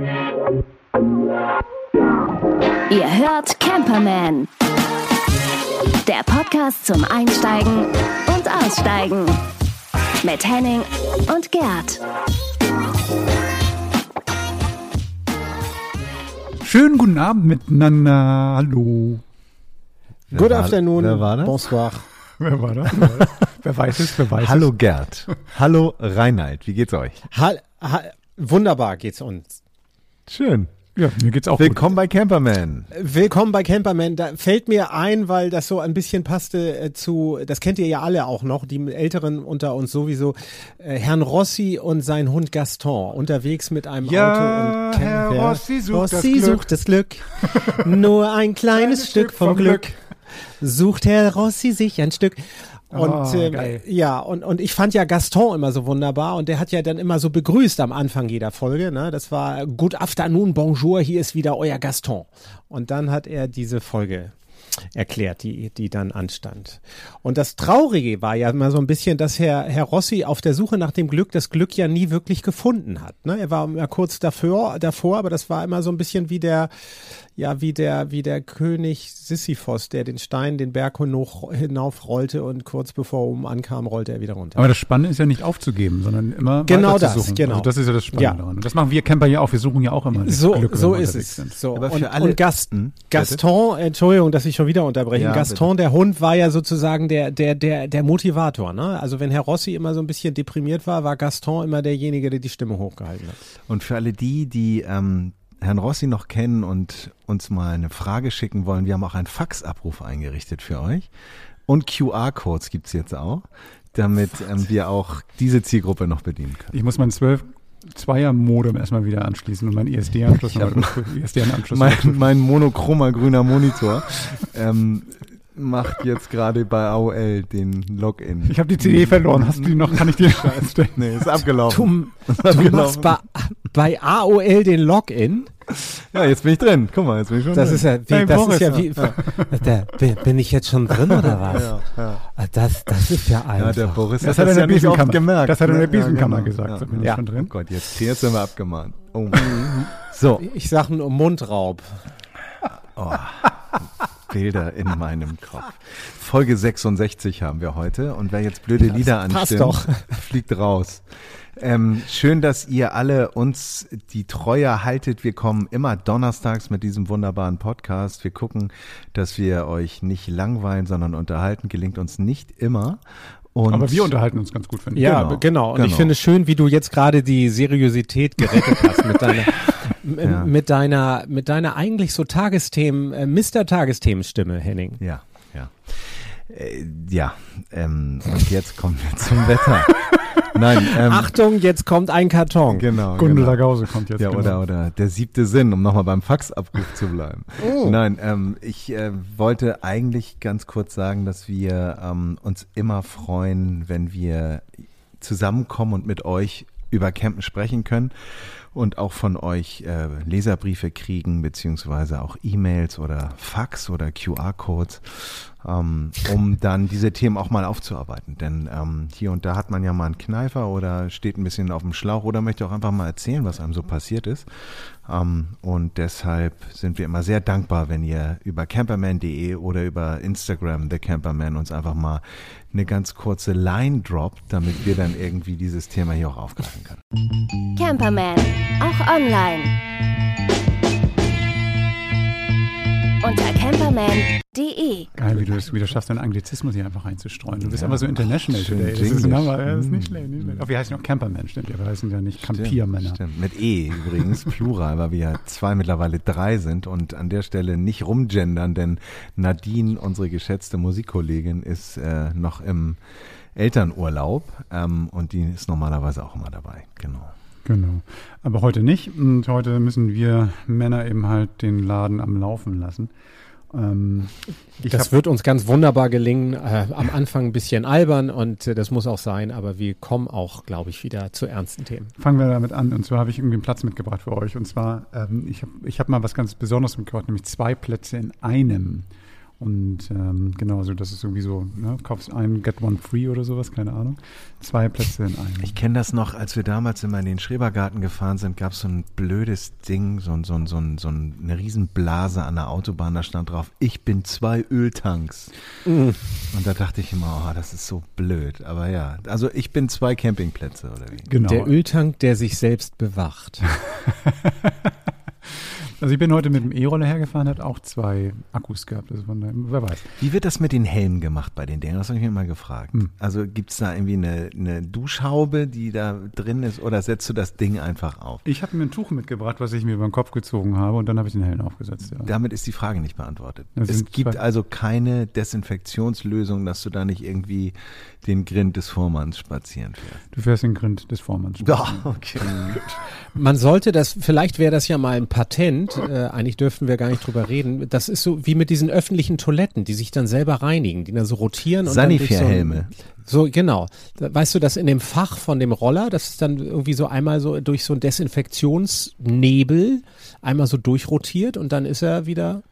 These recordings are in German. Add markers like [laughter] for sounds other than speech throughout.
Ihr hört Camperman. Der Podcast zum Einsteigen und Aussteigen. Mit Henning und Gerd. Schönen guten Abend miteinander. Hallo. Good afternoon. wer war das? Bonsoir. [laughs] Wer war das? wer weiß es? Wer weiß Hallo Gerd. Hallo Reinhard. Wie geht's euch? Ha, ha, wunderbar geht's uns. Schön. Ja, mir geht's auch Willkommen bei Camperman. Willkommen bei Camperman. Da fällt mir ein, weil das so ein bisschen passte äh, zu, das kennt ihr ja alle auch noch, die Älteren unter uns sowieso, äh, Herrn Rossi und sein Hund Gaston unterwegs mit einem Ja, Auto und Herr Camper. Rossi sucht das Rossi Glück. sucht das Glück. Nur ein [laughs] kleines Stück vom Glück. Sucht Herr Rossi sich ein Stück. Und Ah, ähm, geil. ja, und, und ich fand ja Gaston immer so wunderbar und der hat ja dann immer so begrüßt am Anfang jeder Folge. Ne? Das war Good afternoon, bonjour, hier ist wieder euer Gaston. Und dann hat er diese Folge erklärt, die, die dann anstand. Und das Traurige war ja immer so ein bisschen, dass Herr, Herr Rossi auf der Suche nach dem Glück das Glück ja nie wirklich gefunden hat. Ne? Er war immer kurz davor, davor, aber das war immer so ein bisschen wie der, ja, wie der, wie der König Sisyphos, der den Stein den Berg hinauf, hinaufrollte und kurz bevor er oben ankam, rollte er wieder runter. Aber das Spannende ist ja nicht aufzugeben, sondern immer Genau weiter das, zu suchen. genau. Also das ist ja das Spannende Ja. daran. Und das machen wir Camper ja auch. Wir suchen ja auch immer das so, Glück, wenn so wir ist es. sind. So. Aber und, für alle- und Gast, Hm, Gaston, Entschuldigung, dass ich schon wieder unterbreche. Ja, Gaston, der Hund, war ja sozusagen der, der, der, der Motivator. Ne? Also wenn Herr Rossi immer so ein bisschen deprimiert war, war Gaston immer derjenige, der die Stimme hochgehalten hat. Und für alle die, die ähm, Herrn Rossi noch kennen und uns mal eine Frage schicken wollen, wir haben auch einen Faxabruf eingerichtet für euch. Und QR-Codes gibt's jetzt auch, damit ähm, wir auch diese Zielgruppe noch bedienen können. Ich muss mein 12 Zweier Modem erstmal wieder anschließen und meinen ISD-Anschluss Ich hab- ISD-Anschluss. Mein, mein monochromer grüner Monitor [laughs] ähm, macht jetzt gerade bei AOL den Login. Ich habe die CD verloren. Hast du die noch? Kann ich die [laughs] Nee, ist abgelaufen. Du, Ist du abgelaufen. machst bei, bei AOL den Login. Ja, jetzt bin ich drin. Guck mal, jetzt bin ich schon Das drin. ist ja wie, Hey, das Boris, ist ja wie, da, bin, [laughs] bin ich jetzt schon drin oder [laughs] was? ja, ja. Ah, Das, das ist ja einfach. ja, der Boris Das hat hat er in ja der nicht oft Besenkammer. gemerkt. Das hat er in der ne? Ja, Besenkammer genau. gesagt. Ja. Da bin ich Ja. schon Oh drin. Gott, jetzt, jetzt sind wir abgemahnt. Oh. So, ich sag nur Mundraub. Bilder in meinem Kopf. Folge 66 haben wir heute und wer jetzt blöde Lieder anstimmt, doch. [laughs] fliegt raus. Ähm, schön, dass ihr alle uns die Treue haltet. Wir kommen immer donnerstags mit diesem wunderbaren Podcast. Wir gucken, dass wir euch nicht langweilen, sondern unterhalten. Gelingt uns nicht immer. Und Aber wir unterhalten uns ganz gut, finde ich. Ja, Genau, genau. Und ich genau. finde es schön, wie du jetzt gerade die Seriosität gerettet hast mit deiner, [laughs] Ja. mit deiner, mit deiner eigentlich so Tagesthemen, äh, Mr. Tagesthemenstimme, Henning. Ja, ja. Äh, ja, ähm, und jetzt kommen wir zum Wetter. [laughs] Nein, ähm, Achtung, jetzt kommt ein Karton. genau. Gundel genau. Lagause kommt jetzt. Ja, genau. oder, oder der siebte Sinn, um nochmal beim Faxabruf zu bleiben. [laughs] Nein, ähm, ich äh, wollte eigentlich ganz kurz sagen, dass wir ähm, uns immer freuen, wenn wir zusammenkommen und mit euch über Campen sprechen können und auch von euch äh, Leserbriefe kriegen, beziehungsweise auch E-Mails oder Fax oder QR-Codes, ähm, um [laughs] dann diese Themen auch mal aufzuarbeiten. Denn ähm, hier und da hat man ja mal einen Kneifer oder steht ein bisschen auf dem Schlauch oder möchte auch einfach mal erzählen, was einem so passiert ist. Ähm, und deshalb sind wir immer sehr dankbar, wenn ihr über camperman.de oder über Instagram The Camperman uns einfach mal eine ganz kurze Line droppt, damit wir dann irgendwie dieses Thema hier auch aufgreifen können. Camperman, auch online. Unter camperman.de. Geil, wie du es wieder schaffst, deinen Anglizismus hier einfach reinzustreuen. Du bist Ja. einfach so international Schön today. Das ist, ein. Hammer. ja, das ist nicht Mm. schlecht. Nicht schlecht. Aber wir heißen auch Campermen, stimmt ja. Wir heißen ja nicht Campiermänner. Stimmt. Mit E übrigens, Plural, weil wir ja zwei, mittlerweile drei sind und an der Stelle nicht rumgendern, denn Nadine, unsere geschätzte Musikkollegin, ist äh, noch im Elternurlaub ähm, und die ist normalerweise auch immer dabei. Genau. Genau. Aber heute nicht. Und heute müssen wir Männer eben halt den Laden am Laufen lassen. Ähm, das wird uns ganz wunderbar gelingen. Äh, am Anfang ein bisschen albern und äh, das muss auch sein, aber wir kommen auch, glaube ich, wieder zu ernsten Themen. Fangen wir damit an. Und zwar habe ich irgendwie einen Platz mitgebracht für euch. Und zwar, ähm, ich habe ich hab mal was ganz Besonderes mitgebracht, nämlich zwei Plätze in einem. Und ähm, genau, also das ist irgendwie so, ne, kaufst einen, get one free oder sowas, keine Ahnung. Zwei Plätze in einem. Ich kenne das noch, als wir damals immer in den Schrebergarten gefahren sind, gab es so ein blödes Ding, so, so, so, so eine Riesenblase an der Autobahn, da stand drauf, ich bin zwei Öltanks. Mhm. Und da dachte ich immer, oh, das ist so blöd. Aber ja, also ich bin zwei Campingplätze oder wie? Genau. Der Öltank, der sich selbst bewacht. [laughs] Also ich bin heute mit dem E-Roller hergefahren, hat auch zwei Akkus gehabt. Also von wer weiß. Wie wird das mit den Helmen gemacht bei den Dingern? Das habe ich mir mal gefragt. Hm. Also gibt es da irgendwie eine, eine Duschhaube, die da drin ist oder setzt du das Ding einfach auf? Ich habe mir ein Tuch mitgebracht, was ich mir über den Kopf gezogen habe und dann habe ich den Helm aufgesetzt. Ja. Damit ist die Frage nicht beantwortet. Das es gibt also keine Desinfektionslösung, dass du da nicht irgendwie den Grind des Vormanns spazieren fährst. Du fährst den Grind des Vormanns [laughs] spazieren. Ja, okay. Man sollte das, vielleicht wäre das ja mal ein Patent, äh, eigentlich dürften wir gar nicht drüber reden. Das ist so wie mit diesen öffentlichen Toiletten, die sich dann selber reinigen, die dann so rotieren. und Sanifair-Helme. So, genau. Weißt du, dass in dem Fach von dem Roller, das ist dann irgendwie so einmal so durch so ein Desinfektionsnebel einmal so durchrotiert und dann ist er wieder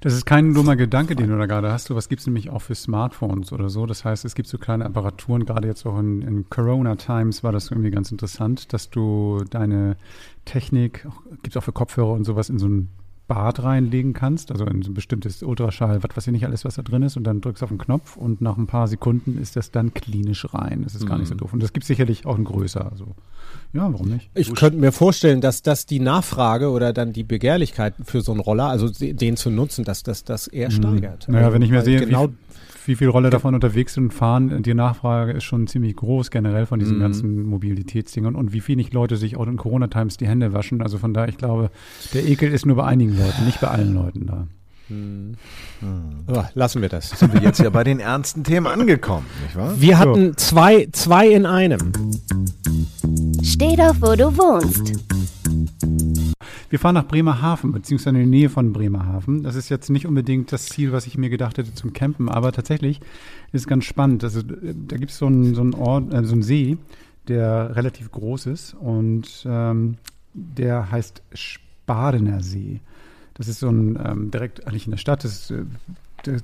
das ist kein dummer Gedanke, den du da gerade hast. Was gibt es nämlich auch für Smartphones oder so. Das heißt, es gibt so kleine Apparaturen, gerade jetzt auch in, in Corona-Times war das irgendwie ganz interessant, dass du deine Technik, gibt es auch für Kopfhörer und sowas, in so ein Bad reinlegen kannst, also in so ein bestimmtes Ultraschall, was weiß ich nicht alles, was da drin ist, und dann drückst du auf den Knopf und nach ein paar Sekunden ist das dann klinisch rein. Das ist mhm. gar nicht so mhm. doof. Und das gibt sicherlich auch ein größer. Also, ja, warum nicht? Ich könnte mir vorstellen, dass das die Nachfrage oder dann die Begehrlichkeit für so einen Roller, also den zu nutzen, dass das das eher mhm. steigert. Naja, wenn ich mir sehe, genau wie, viel Rolle davon unterwegs sind und fahren, die Nachfrage ist schon ziemlich groß generell von diesen mhm. ganzen Mobilitätsdingern und wie viel nicht Leute sich auch in Corona-Times die Hände waschen. Also von daher, ich glaube, der Ekel ist nur bei einigen Leuten, nicht bei allen Leuten da. Hm. Oh, lassen wir das. Sind wir jetzt ja bei den ernsten Themen angekommen, nicht wahr? Wir hatten so. zwei, zwei in einem. Steh doch, wo du wohnst. Wir fahren nach Bremerhaven, beziehungsweise in der Nähe von Bremerhaven. Das ist jetzt nicht unbedingt das Ziel, was ich mir gedacht hätte zum Campen, aber tatsächlich ist es ganz spannend. Also, da gibt es so einen, so einen Ort, äh, so einen See, der relativ groß ist und ähm, der heißt Spadener See. Das ist so ein ähm, direkt eigentlich in der Stadt. Das, äh,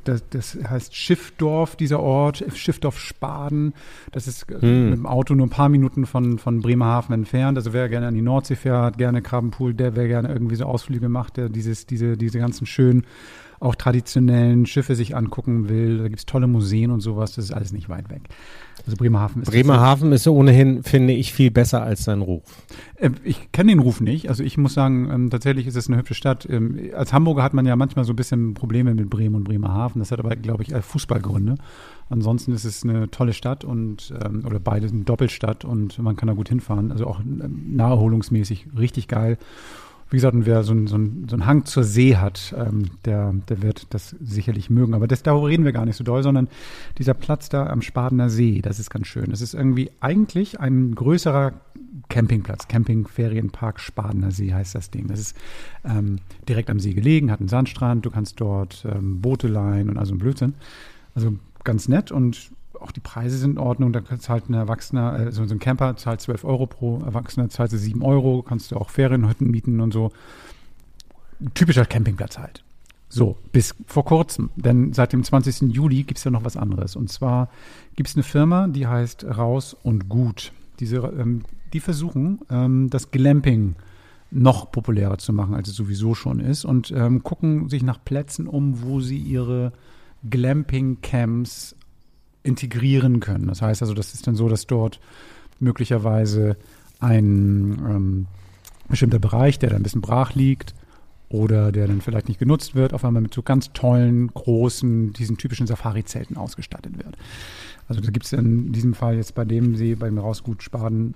das, das, heißt Schiffdorf, dieser Ort, Schiffdorf Spaden. Das ist äh, hm. mit dem Auto nur ein paar Minuten von, von Bremerhaven entfernt. Also wer gerne an die Nordsee fährt, gerne Krabbenpool, der wer gerne irgendwie so Ausflüge macht, der dieses, diese, diese ganzen schönen, auch traditionellen Schiffe sich angucken will. Da gibt es tolle Museen und sowas. Das ist alles nicht weit weg. Also Bremerhaven ist. Bremerhaven ist ohnehin, finde ich, viel besser als sein Ruf. Äh, ich kenne den Ruf nicht. Also ich muss sagen, ähm, tatsächlich ist es eine hübsche Stadt. Ähm, als Hamburger hat man ja manchmal so ein bisschen Probleme mit Bremen und Bremerhaven. Das hat aber, glaube ich, Fußballgründe. Ansonsten ist es eine tolle Stadt und ähm, oder beide sind Doppelstadt und man kann da gut hinfahren. Also auch naherholungsmäßig richtig geil wie gesagt, wer so, so, so einen Hang zur See hat, ähm, der, der wird das sicherlich mögen. Aber das, darüber reden wir gar nicht so doll, sondern dieser Platz da am Spadener See, das ist ganz schön. Das ist irgendwie eigentlich ein größerer Campingplatz, Campingferienpark Spadener See heißt das Ding. Das ist ähm, direkt am See gelegen, hat einen Sandstrand, du kannst dort ähm, Boote leihen und also ein Blödsinn. Also ganz nett und auch die Preise sind in Ordnung. Da zahlt ein Erwachsener, äh, so ein Camper zahlt 12 Euro pro Erwachsener, zahlt du 7 Euro, kannst du auch Ferienhütten mieten und so. Typischer Campingplatz halt. So, bis vor kurzem. Denn seit dem 20. Juli gibt es ja noch was anderes. Und zwar gibt es eine Firma, die heißt Raus und Gut. Diese, ähm, die versuchen, ähm, das Glamping noch populärer zu machen, als es sowieso schon ist. Und ähm, gucken sich nach Plätzen um, wo sie ihre Glamping-Camps integrieren können. Das heißt also, das ist dann so, dass dort möglicherweise ein ähm, bestimmter Bereich, der dann ein bisschen brach liegt oder der dann vielleicht nicht genutzt wird, auf einmal mit so ganz tollen, großen, diesen typischen Safari-Zelten ausgestattet wird. Also da gibt es in diesem Fall jetzt bei dem See, beim Rausgut Spaden,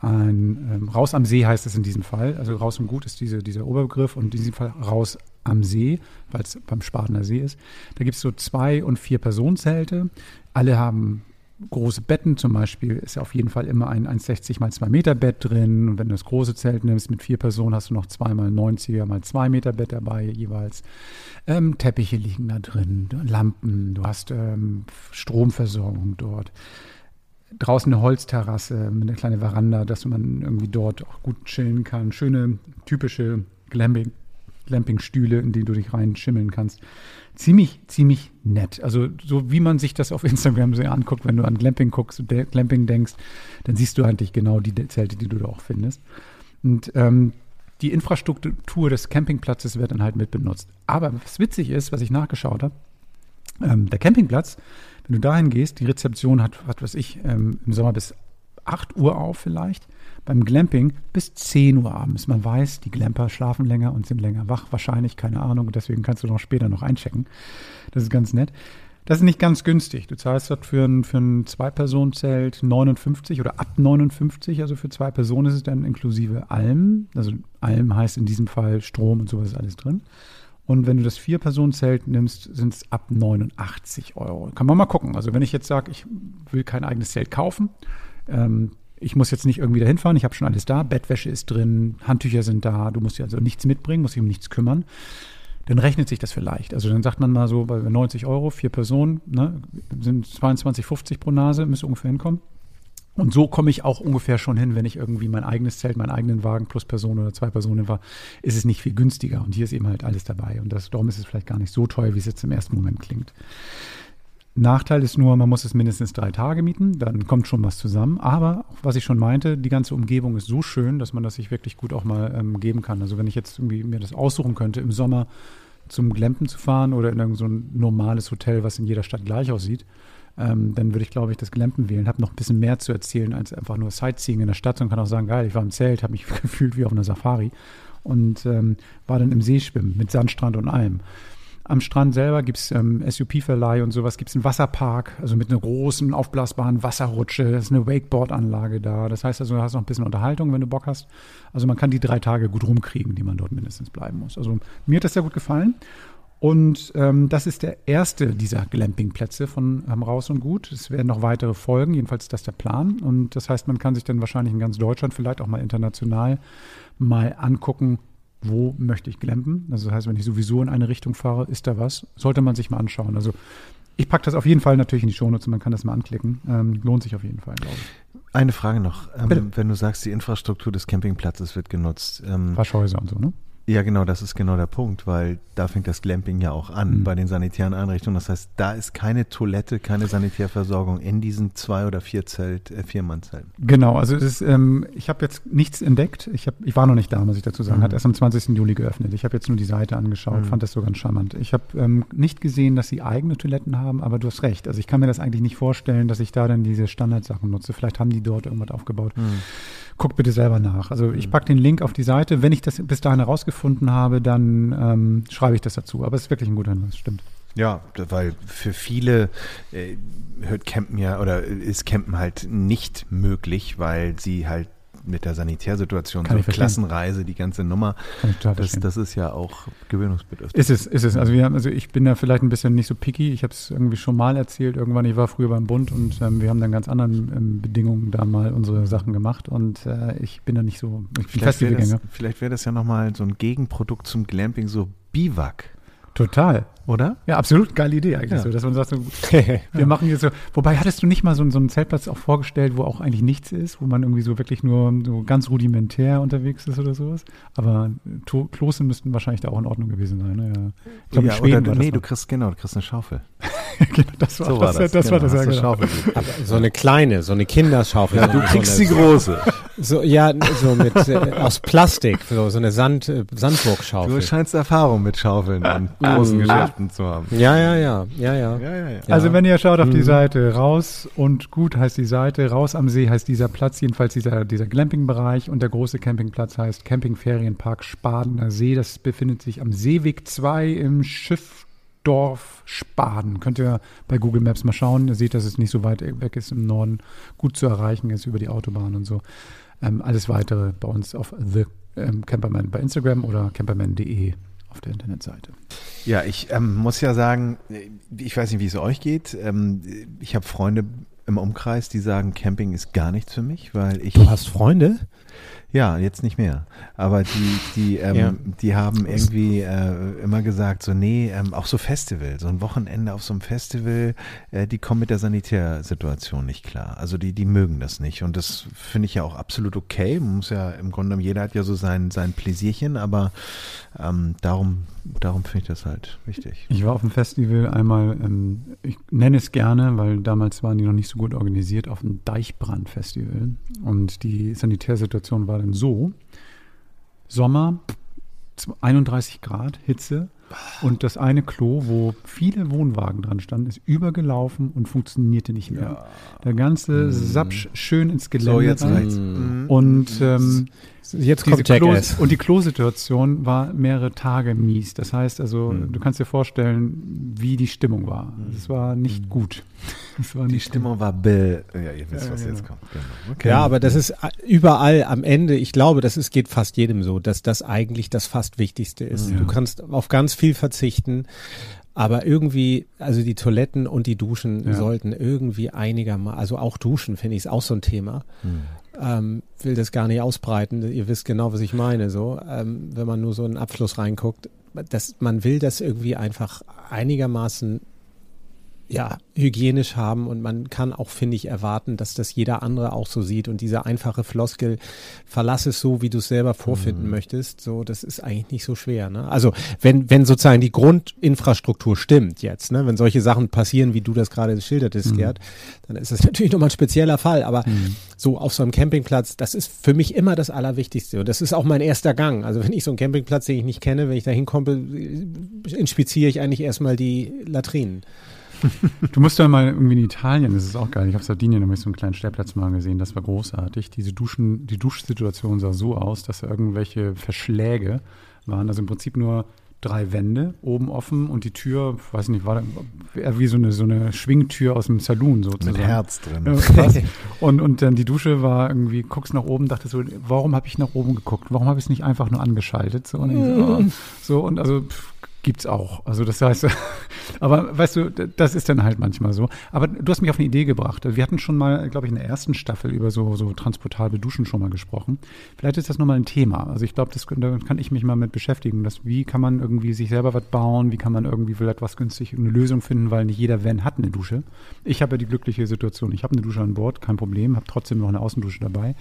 ein ähm, Raus am See heißt es in diesem Fall. Also Raus und Gut ist diese, dieser Oberbegriff und in diesem Fall Raus am See, weil es beim Spadener See ist. Da gibt es so zwei- und vier Personenzelte. Alle haben große Betten zum Beispiel, ist ja auf jeden Fall immer ein 1,60 mal 2 Meter Bett drin. Und wenn du das große Zelt nimmst mit vier Personen, hast du noch zweimal 90er mal 2 Meter Bett dabei jeweils. Ähm, Teppiche liegen da drin, Lampen, du hast ähm, Stromversorgung dort. Draußen eine Holzterrasse mit einer kleinen Veranda, dass man irgendwie dort auch gut chillen kann. Schöne, typische Glamping Glamping-Stühle, in die du dich reinschimmeln kannst. Ziemlich, ziemlich nett. Also so wie man sich das auf Instagram so anguckt, wenn du an Glamping guckst, Glamping denkst, dann siehst du eigentlich genau die Zelte, die du da auch findest. Und ähm, die Infrastruktur des Campingplatzes wird dann halt mit benutzt. Aber was witzig ist, was ich nachgeschaut habe, ähm, der Campingplatz, wenn du dahin gehst, die Rezeption hat, was weiß ich, ähm, im Sommer bis 8 Uhr auf vielleicht. Beim Glamping bis 10 Uhr abends. Man weiß, die Glamper schlafen länger und sind länger wach, wahrscheinlich, keine Ahnung. Deswegen kannst du noch später noch einchecken. Das ist ganz nett. Das ist nicht ganz günstig. Du zahlst dort für ein, für ein Zwei-Personen-Zelt 59 oder ab 59. Also für zwei Personen ist es dann inklusive allem. Also allem heißt in diesem Fall Strom und sowas alles drin. Und wenn du das Vier-Personen-Zelt nimmst, sind es ab 89 Euro. Kann man mal gucken. Also wenn ich jetzt sage, ich will kein eigenes Zelt kaufen, ähm, ich muss jetzt nicht irgendwie dahin fahren, ich habe schon alles da, Bettwäsche ist drin, Handtücher sind da, du musst ja also nichts mitbringen, musst dich um nichts kümmern, dann rechnet sich das vielleicht. Also dann sagt man mal so, bei 90 Euro, vier Personen, ne, sind 22,50 pro Nase, müsste ungefähr hinkommen. Und so komme ich auch ungefähr schon hin, wenn ich irgendwie mein eigenes Zelt, meinen eigenen Wagen plus Person oder zwei Personen war, ist es nicht viel günstiger. Und hier ist eben halt alles dabei. Und das, darum ist es vielleicht gar nicht so teuer, wie es jetzt im ersten Moment klingt. Nachteil ist nur, man muss es mindestens drei Tage mieten, dann kommt schon was zusammen. Aber, was ich schon meinte, die ganze Umgebung ist so schön, dass man das sich wirklich gut auch mal ähm, geben kann. Also wenn ich jetzt irgendwie mir das aussuchen könnte, im Sommer zum Glampen zu fahren oder in irgendein so normales Hotel, was in jeder Stadt gleich aussieht, ähm, dann würde ich, glaube ich, das Glampen wählen. Habe noch ein bisschen mehr zu erzählen als einfach nur Sightseeing in der Stadt und kann auch sagen, geil, ich war im Zelt, habe mich [laughs] gefühlt wie auf einer Safari und ähm, war dann im Seeschwimmen mit Sandstrand und allem. Am Strand selber gibt es ähm, SUP-Verleih und sowas, gibt es einen Wasserpark, also mit einer großen aufblasbaren Wasserrutsche, es ist eine Wakeboard-Anlage da. Das heißt also, du hast noch ein bisschen Unterhaltung, wenn du Bock hast. Also man kann die drei Tage gut rumkriegen, die man dort mindestens bleiben muss. Also mir hat das sehr gut gefallen. Und ähm, das ist der erste dieser Glamping-Plätze von ähm, Raus und Gut. Es werden noch weitere folgen, jedenfalls ist das der Plan. Und das heißt, man kann sich dann wahrscheinlich in ganz Deutschland, vielleicht auch mal international, mal angucken, wo möchte ich glampen. Also das heißt, wenn ich sowieso in eine Richtung fahre, ist da was, sollte man sich mal anschauen. Also ich packe das auf jeden Fall natürlich in die Shownotes und man kann das mal anklicken. Ähm, lohnt sich auf jeden Fall, glaube ich. Eine Frage noch. Ähm, wenn du sagst, die Infrastruktur des Campingplatzes wird genutzt. Ähm, Waschhäuser und so, ne? Ja, genau, das ist genau der Punkt, weil da fängt das Glamping ja auch an mhm. bei den sanitären Einrichtungen. Das heißt, da ist keine Toilette, keine Sanitärversorgung in diesen zwei oder vier Zelt, äh, Viermannzelten. Genau, also ist, ähm, ich habe jetzt nichts entdeckt. Ich, hab, ich war noch nicht da, muss ich dazu sagen. Mhm. Hat erst am 20. Juli geöffnet. Ich habe jetzt nur die Seite angeschaut, mhm. fand das so ganz charmant. Ich habe ähm, nicht gesehen, dass sie eigene Toiletten haben, aber du hast recht. Also ich kann mir das eigentlich nicht vorstellen, dass ich da dann diese Standardsachen nutze. Vielleicht haben die dort irgendwas aufgebaut. Guck bitte selber nach. Also ich mhm. packe den Link auf die Seite. Wenn ich das bis dahin herausgefunden habe, dann ähm, schreibe ich das dazu. Aber es ist wirklich ein guter Hinweis, stimmt. Ja, weil für viele äh, hört Campen ja oder ist Campen halt nicht möglich, weil sie halt mit der Sanitärsituation, Kann so Klassenreise, die ganze Nummer, das, das ist ja auch gewöhnungsbedürftig. Ist es, ist es. Also, wir haben, also ich bin da vielleicht ein bisschen nicht so picky. Ich habe es irgendwie schon mal erzählt. Irgendwann, ich war früher beim Bund und ähm, wir haben dann ganz anderen ähm, Bedingungen da mal unsere Sachen gemacht und äh, ich bin da nicht so, ich bin vielleicht wäre das, vielleicht wäre das ja nochmal so ein Gegenprodukt zum Glamping, so Biwak. Total. Oder? Ja, absolut geile Idee eigentlich, ja. so, dass man sagt, so, [laughs] wir machen hier so. Wobei hattest du nicht mal so, so einen Zeltplatz auch vorgestellt, wo auch eigentlich nichts ist, wo man irgendwie so wirklich nur so ganz rudimentär unterwegs ist oder sowas? Aber to Klose müssten wahrscheinlich da auch in Ordnung gewesen sein. Ne? Ja. Ich glaube, ja, Schweden oder, nee, du kriegst genau, du kriegst eine Schaufel. [laughs] genau, das war, so war das, das, das, genau, war das ja genau. Schaufel. So eine kleine, so eine Kinderschaufel. Ja, du kriegst die große. So, ja, so mit äh, aus Plastik, so, so eine Sand, äh, Sandburgschaufel. Du scheinst Erfahrung mit Schaufeln an großen Geschäften zu haben. Ja, ja, ja, ja, ja. ja, ja, ja. Also wenn ihr schaut auf die mhm. Seite, raus und gut heißt die Seite, raus am See heißt dieser Platz, jedenfalls dieser, dieser Glamping-Bereich und der große Campingplatz heißt Campingferienpark Spadener See. Das befindet sich am Seeweg 2 im Schiffdorf Spaden. Könnt ihr bei Google Maps mal schauen. Ihr seht, dass es nicht so weit weg ist im Norden, gut zu erreichen ist über die Autobahn und so. Ähm, alles weitere bei uns auf The ähm, Camperman bei Instagram oder camperman.de auf der Internetseite. Ja, ich ähm, muss ja sagen, ich weiß nicht, wie es euch geht. Ähm, ich habe Freunde im Umkreis, die sagen, Camping ist gar nichts für mich, weil ich. Du hast Freunde? Ja, jetzt nicht mehr. Aber die, die, [laughs] ähm, ja. die haben irgendwie äh, immer gesagt, so nee, ähm, auch so Festival, so ein Wochenende auf so einem Festival, äh, die kommen mit der Sanitärsituation nicht klar. Also die, die mögen das nicht. Und das finde ich ja auch absolut okay. Man muss ja im Grunde, jeder hat ja so sein, sein Pläsierchen, aber ähm, darum, darum finde ich das halt wichtig. Ich war auf dem Festival einmal, ähm, ich nenne es gerne, weil damals waren die noch nicht so gut organisiert, auf dem Deichbrand-Festival. Und die Sanitärsituation war dann so, Sommer, 31 Grad, Hitze, und das eine Klo, wo viele Wohnwagen dran standen, ist übergelaufen und funktionierte nicht mehr. Ja. Der ganze. Sapsch schön ins Gelände. So, jetzt reicht's. Mm. Und ähm, jetzt kommt Klo Und die Klosituation war mehrere Tage mies. Das heißt also, mm. du kannst dir vorstellen, wie die Stimmung war. Es war nicht gut. [laughs] War die Stimmung gut. war Bill. Ja, ihr wisst, was ja, jetzt genau. kommt. Genau. Okay. Ja, aber das ist überall am Ende, ich glaube, das ist, geht fast jedem so, dass das eigentlich das fast Wichtigste ist. Ja. Du kannst auf ganz viel verzichten. Aber irgendwie, also die Toiletten und die Duschen ja. sollten irgendwie einigermaßen, also auch Duschen finde ich ist auch so ein Thema. Hm. Ähm, will das gar nicht ausbreiten. Ihr wisst genau, was ich meine. So, ähm, wenn man nur so einen Abfluss reinguckt, dass man will das irgendwie einfach einigermaßen ja, hygienisch haben und man kann auch, finde ich, erwarten, dass das jeder andere auch so sieht und diese einfache Floskel, verlass es so, wie du es selber vorfinden mhm. möchtest, so, das ist eigentlich nicht so schwer, ne? Also, wenn, wenn sozusagen die Grundinfrastruktur stimmt jetzt, ne, wenn solche Sachen passieren, wie du das gerade schildertest, mhm. Gerd, dann ist das [laughs] natürlich nochmal ein spezieller Fall, aber mhm. so auf so einem Campingplatz, das ist für mich immer das Allerwichtigste und das ist auch mein erster Gang. Also, wenn ich so einen Campingplatz, den ich nicht kenne, wenn ich da hinkomme, inspiziere ich eigentlich erstmal die Latrinen. [laughs] Du musst ja mal irgendwie in Italien, das ist auch geil. Ich habe Sardinien nämlich so einen kleinen Stellplatz mal gesehen, das war großartig. Diese Duschen, die Duschsituation sah so aus, dass da irgendwelche Verschläge waren. Also im Prinzip nur drei Wände oben offen und die Tür, weiß nicht, war eher wie so eine, so eine Schwingtür aus dem Saloon sozusagen. Mit Herz drin. und, und dann die Dusche war irgendwie, guckst nach oben, dachte so, warum habe ich nach oben geguckt? Warum habe ich es nicht einfach nur angeschaltet? So und, so, oh. so, und also pff, Gibt's auch. Also das heißt, [laughs] aber weißt du, das ist dann halt manchmal so. Aber du hast mich auf eine Idee gebracht. Wir hatten schon mal, glaube ich, in der ersten Staffel über so, so transportable Duschen schon mal gesprochen. Vielleicht ist das nochmal ein Thema. Also ich glaube, da kann ich mich mal mit beschäftigen. Dass, wie kann man irgendwie sich selber was bauen? Wie kann man irgendwie vielleicht was günstig eine Lösung finden, weil nicht jeder Van hat eine Dusche. Ich habe ja die glückliche Situation. Ich habe eine Dusche an Bord, kein Problem, habe trotzdem noch eine Außendusche dabei.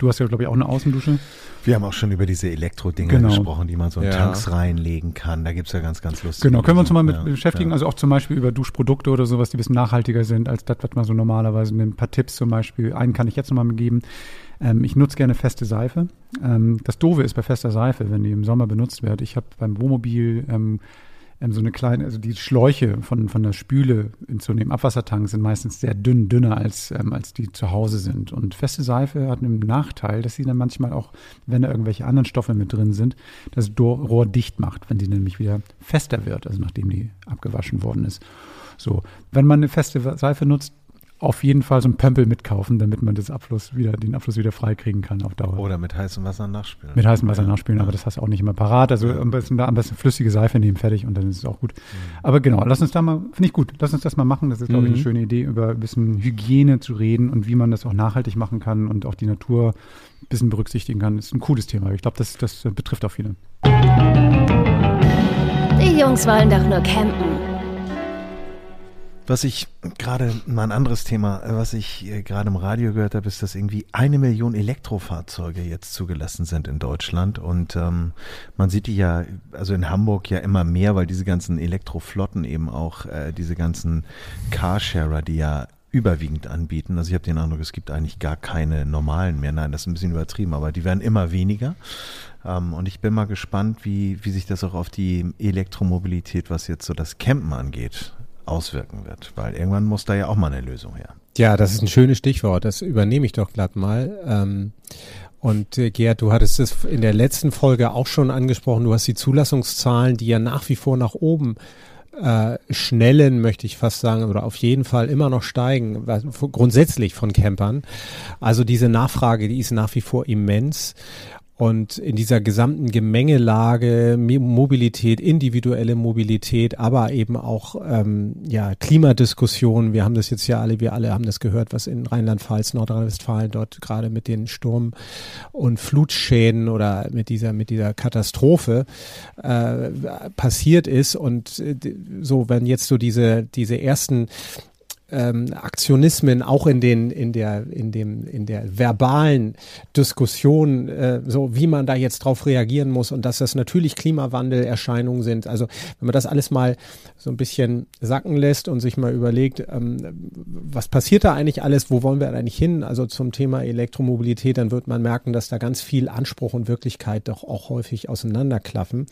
Du hast ja, glaube ich, auch eine Außendusche. Wir haben auch schon über diese Elektro-Dinger genau. gesprochen, die man so in ja. Tanks reinlegen kann. Da gibt es ja ganz, ganz lustige Genau, können wir uns mal mit ja. beschäftigen. Ja. Also auch zum Beispiel über Duschprodukte oder sowas, die ein bisschen nachhaltiger sind als das, was man so normalerweise mit ein paar Tipps zum Beispiel. Einen kann ich jetzt nochmal mitgeben. Ähm, ich nutze gerne feste Seife. Ähm, das Doofe ist bei fester Seife, wenn die im Sommer benutzt wird. Ich habe beim Wohnmobil ähm, ähm, so eine kleine, also die Schläuche von, von der Spüle in so einem Abwassertank sind meistens sehr dünn, dünner als, ähm, als die zu Hause sind. Und feste Seife hat einen Nachteil, dass sie dann manchmal auch, wenn da irgendwelche anderen Stoffe mit drin sind, das Rohr dicht macht, wenn die nämlich wieder fester wird, also nachdem die abgewaschen worden ist. So, wenn man eine feste Seife nutzt, auf jeden Fall so ein Pömpel mitkaufen, damit man das Abfluss wieder, den Abfluss wieder freikriegen kann auf Dauer. Oder mit heißem Wasser nachspülen. Mit heißem Wasser ja. nachspülen, aber das hast du auch nicht immer parat. Also am besten da am besten flüssige Seife nehmen, fertig und dann ist es auch gut. Mhm. Aber genau, lass uns da mal, finde ich gut, lass uns das mal machen. Das ist, glaube ich, eine mhm. schöne Idee, über ein bisschen Hygiene zu reden und wie man das auch nachhaltig machen kann und auch die Natur ein bisschen berücksichtigen kann. Das ist ein cooles Thema. Ich glaube, das, das betrifft auch viele. Die Jungs wollen doch nur campen. Was ich gerade mal ein anderes Thema, äh, was ich äh, gerade im Radio gehört habe, ist, dass irgendwie eine Million Elektrofahrzeuge jetzt zugelassen sind in Deutschland. Und ähm, man sieht die ja, also in Hamburg ja immer mehr, weil diese ganzen Elektroflotten eben auch äh, diese ganzen Carsharer, die ja überwiegend anbieten. Also ich habe den Eindruck, es gibt eigentlich gar keine normalen mehr. Nein, das ist ein bisschen übertrieben, aber die werden immer weniger. Ähm, und ich bin mal gespannt, wie, wie sich das auch auf die Elektromobilität, was jetzt so das Campen angeht, auswirken wird, weil irgendwann muss da ja auch mal eine Lösung her. Ja, das ist ein schönes Stichwort. Das übernehme ich doch glatt mal. Ähm, und äh, Gerd, du hattest es in der letzten Folge auch schon angesprochen. Du hast die Zulassungszahlen, die ja nach wie vor nach oben äh, schnellen, möchte ich fast sagen, oder auf jeden Fall immer noch steigen, grundsätzlich von Campern. Also diese Nachfrage, die ist nach wie vor immens. Und in dieser gesamten Gemengelage, Mobilität, individuelle Mobilität, aber eben auch ähm, ja, Klimadiskussionen. Wir haben das jetzt ja alle, wir alle haben das gehört, was in Rheinland-Pfalz, Nordrhein-Westfalen dort gerade mit den Sturm- und Flutschäden oder mit dieser, mit dieser Katastrophe äh, passiert ist. Und äh, so, wenn jetzt so diese, diese ersten ähm, Aktionismen auch in den in der in dem in der verbalen Diskussion äh, so wie man da jetzt drauf reagieren muss und dass das natürlich Klimawandelerscheinungen sind. Also wenn man das alles mal so ein bisschen sacken lässt und sich mal überlegt ähm, was passiert da eigentlich alles wo wollen wir eigentlich hin? Also zum Thema Elektromobilität dann wird man merken dass da ganz viel Anspruch und Wirklichkeit doch auch häufig auseinanderklaffen.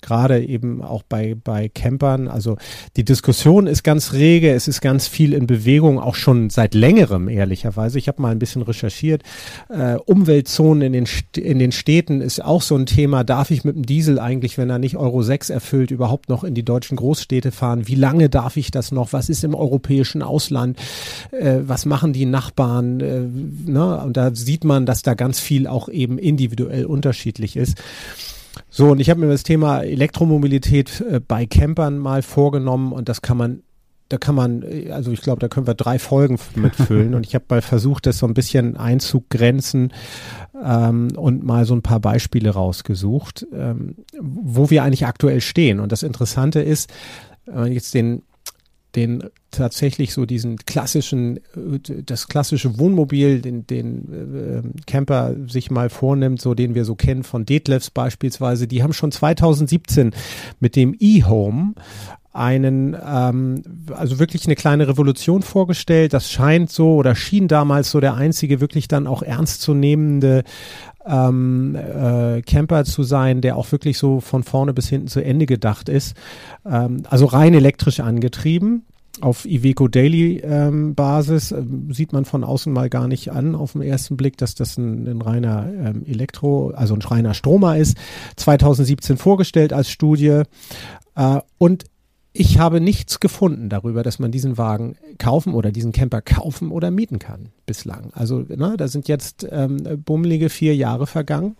Gerade eben auch bei bei Campern. Also die Diskussion ist ganz rege es ist ganz viel in in Bewegung, auch schon seit längerem, ehrlicherweise. Ich habe mal ein bisschen recherchiert. Äh, Umweltzonen in den, in den Städten ist auch so ein Thema. Darf ich mit dem Diesel eigentlich, wenn er nicht Euro 6 erfüllt, überhaupt noch in die deutschen Großstädte fahren? Wie lange darf ich das noch? Was ist im europäischen Ausland? Äh, was machen die Nachbarn? Äh, ne? Und da sieht man, dass da ganz viel auch eben individuell unterschiedlich ist. So, und ich habe mir das Thema Elektromobilität äh, bei Campern mal vorgenommen und das kann man da kann man, also ich glaube, da können wir drei Folgen mitfüllen [laughs] und ich habe mal versucht, das so ein bisschen einzugrenzen ähm, und mal so ein paar Beispiele rausgesucht, ähm, wo wir eigentlich aktuell stehen. Und das Interessante ist, wenn man jetzt den den tatsächlich so diesen klassischen, das klassische Wohnmobil, den, den äh, Camper sich mal vornimmt, so den wir so kennen von Detlefs beispielsweise, die haben schon 2017 mit dem E-Home einen, ähm, also wirklich eine kleine Revolution vorgestellt. Das scheint so oder schien damals so der einzige wirklich dann auch ernstzunehmende ähm, äh, Camper zu sein, der auch wirklich so von vorne bis hinten zu Ende gedacht ist. Ähm, also rein elektrisch angetrieben. Auf Iveco Daily ähm, Basis äh, sieht man von außen mal gar nicht an auf den ersten Blick, dass das ein, ein reiner ähm, Elektro, also ein reiner Stromer ist. 2017 vorgestellt als Studie äh, und ich habe nichts gefunden darüber, dass man diesen Wagen kaufen oder diesen Camper kaufen oder mieten kann bislang. Also ne, da sind jetzt ähm, bummelige vier Jahre vergangen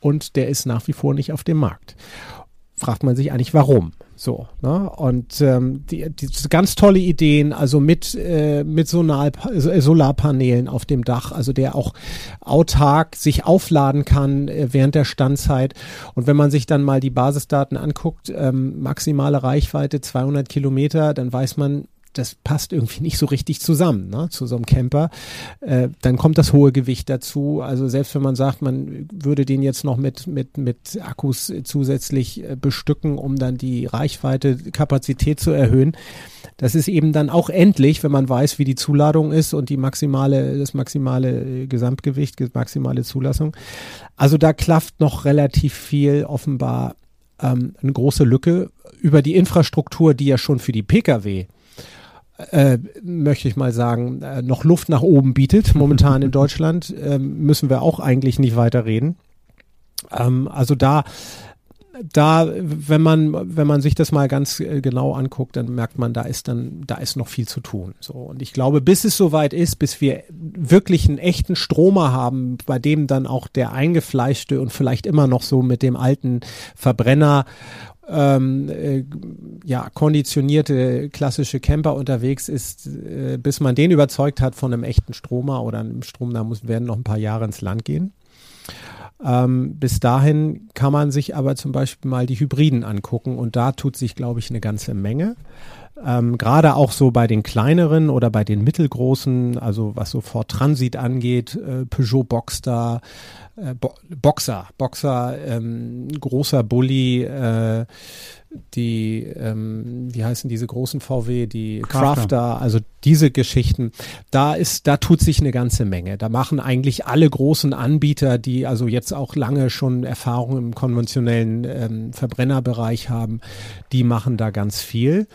und der ist nach wie vor nicht auf dem Markt. Fragt man sich eigentlich, warum? So, ne? Und ähm, die, die ganz tolle Ideen, also mit, äh, mit Solar, Solarpanelen auf dem Dach, also der auch autark sich aufladen kann äh, während der Standzeit. Und wenn man sich dann mal die Basisdaten anguckt, ähm, maximale Reichweite 200 Kilometer, dann weiß man, das passt irgendwie nicht so richtig zusammen, ne, zu so einem Camper. Äh, dann kommt das hohe Gewicht dazu. Also selbst wenn man sagt, man würde den jetzt noch mit, mit, mit Akkus zusätzlich äh, bestücken, um dann die Reichweite, Kapazität zu erhöhen, das ist eben dann auch endlich, wenn man weiß, wie die Zuladung ist und die maximale, das maximale Gesamtgewicht, maximale Zulassung. Also da klafft noch relativ viel offenbar ähm, eine große Lücke über die Infrastruktur, die ja schon für die Pkw äh, möchte ich mal sagen, äh, noch Luft nach oben bietet, [laughs] momentan in Deutschland, äh, müssen wir auch eigentlich nicht weiter reden. Ähm, also da, da, wenn man, wenn man sich das mal ganz äh, genau anguckt, dann merkt man, da ist dann, da ist noch viel zu tun. So. Und ich glaube, bis es soweit ist, bis wir wirklich einen echten Stromer haben, bei dem dann auch der eingefleischte und vielleicht immer noch so mit dem alten Verbrenner ähm, äh, ja, konditionierte klassische Camper unterwegs ist, äh, bis man den überzeugt hat von einem echten Stromer oder einem Strom, da muss, werden noch ein paar Jahre ins Land gehen. Ähm, bis dahin kann man sich aber zum Beispiel mal die Hybriden angucken und da tut sich, glaube ich, eine ganze Menge. Ähm, Gerade auch so bei den kleineren oder bei den mittelgroßen, also was so Ford Transit angeht, äh, Peugeot Boxster, äh, Bo Boxer, Boxer, ähm, großer Bulli, äh, die, ähm, wie heißen diese großen VW, die Crafter. Crafter, also diese Geschichten, da ist, da tut sich eine ganze Menge. Da machen eigentlich alle großen Anbieter, die also jetzt auch lange schon Erfahrung im konventionellen ähm, Verbrennerbereich haben, die machen da ganz viel.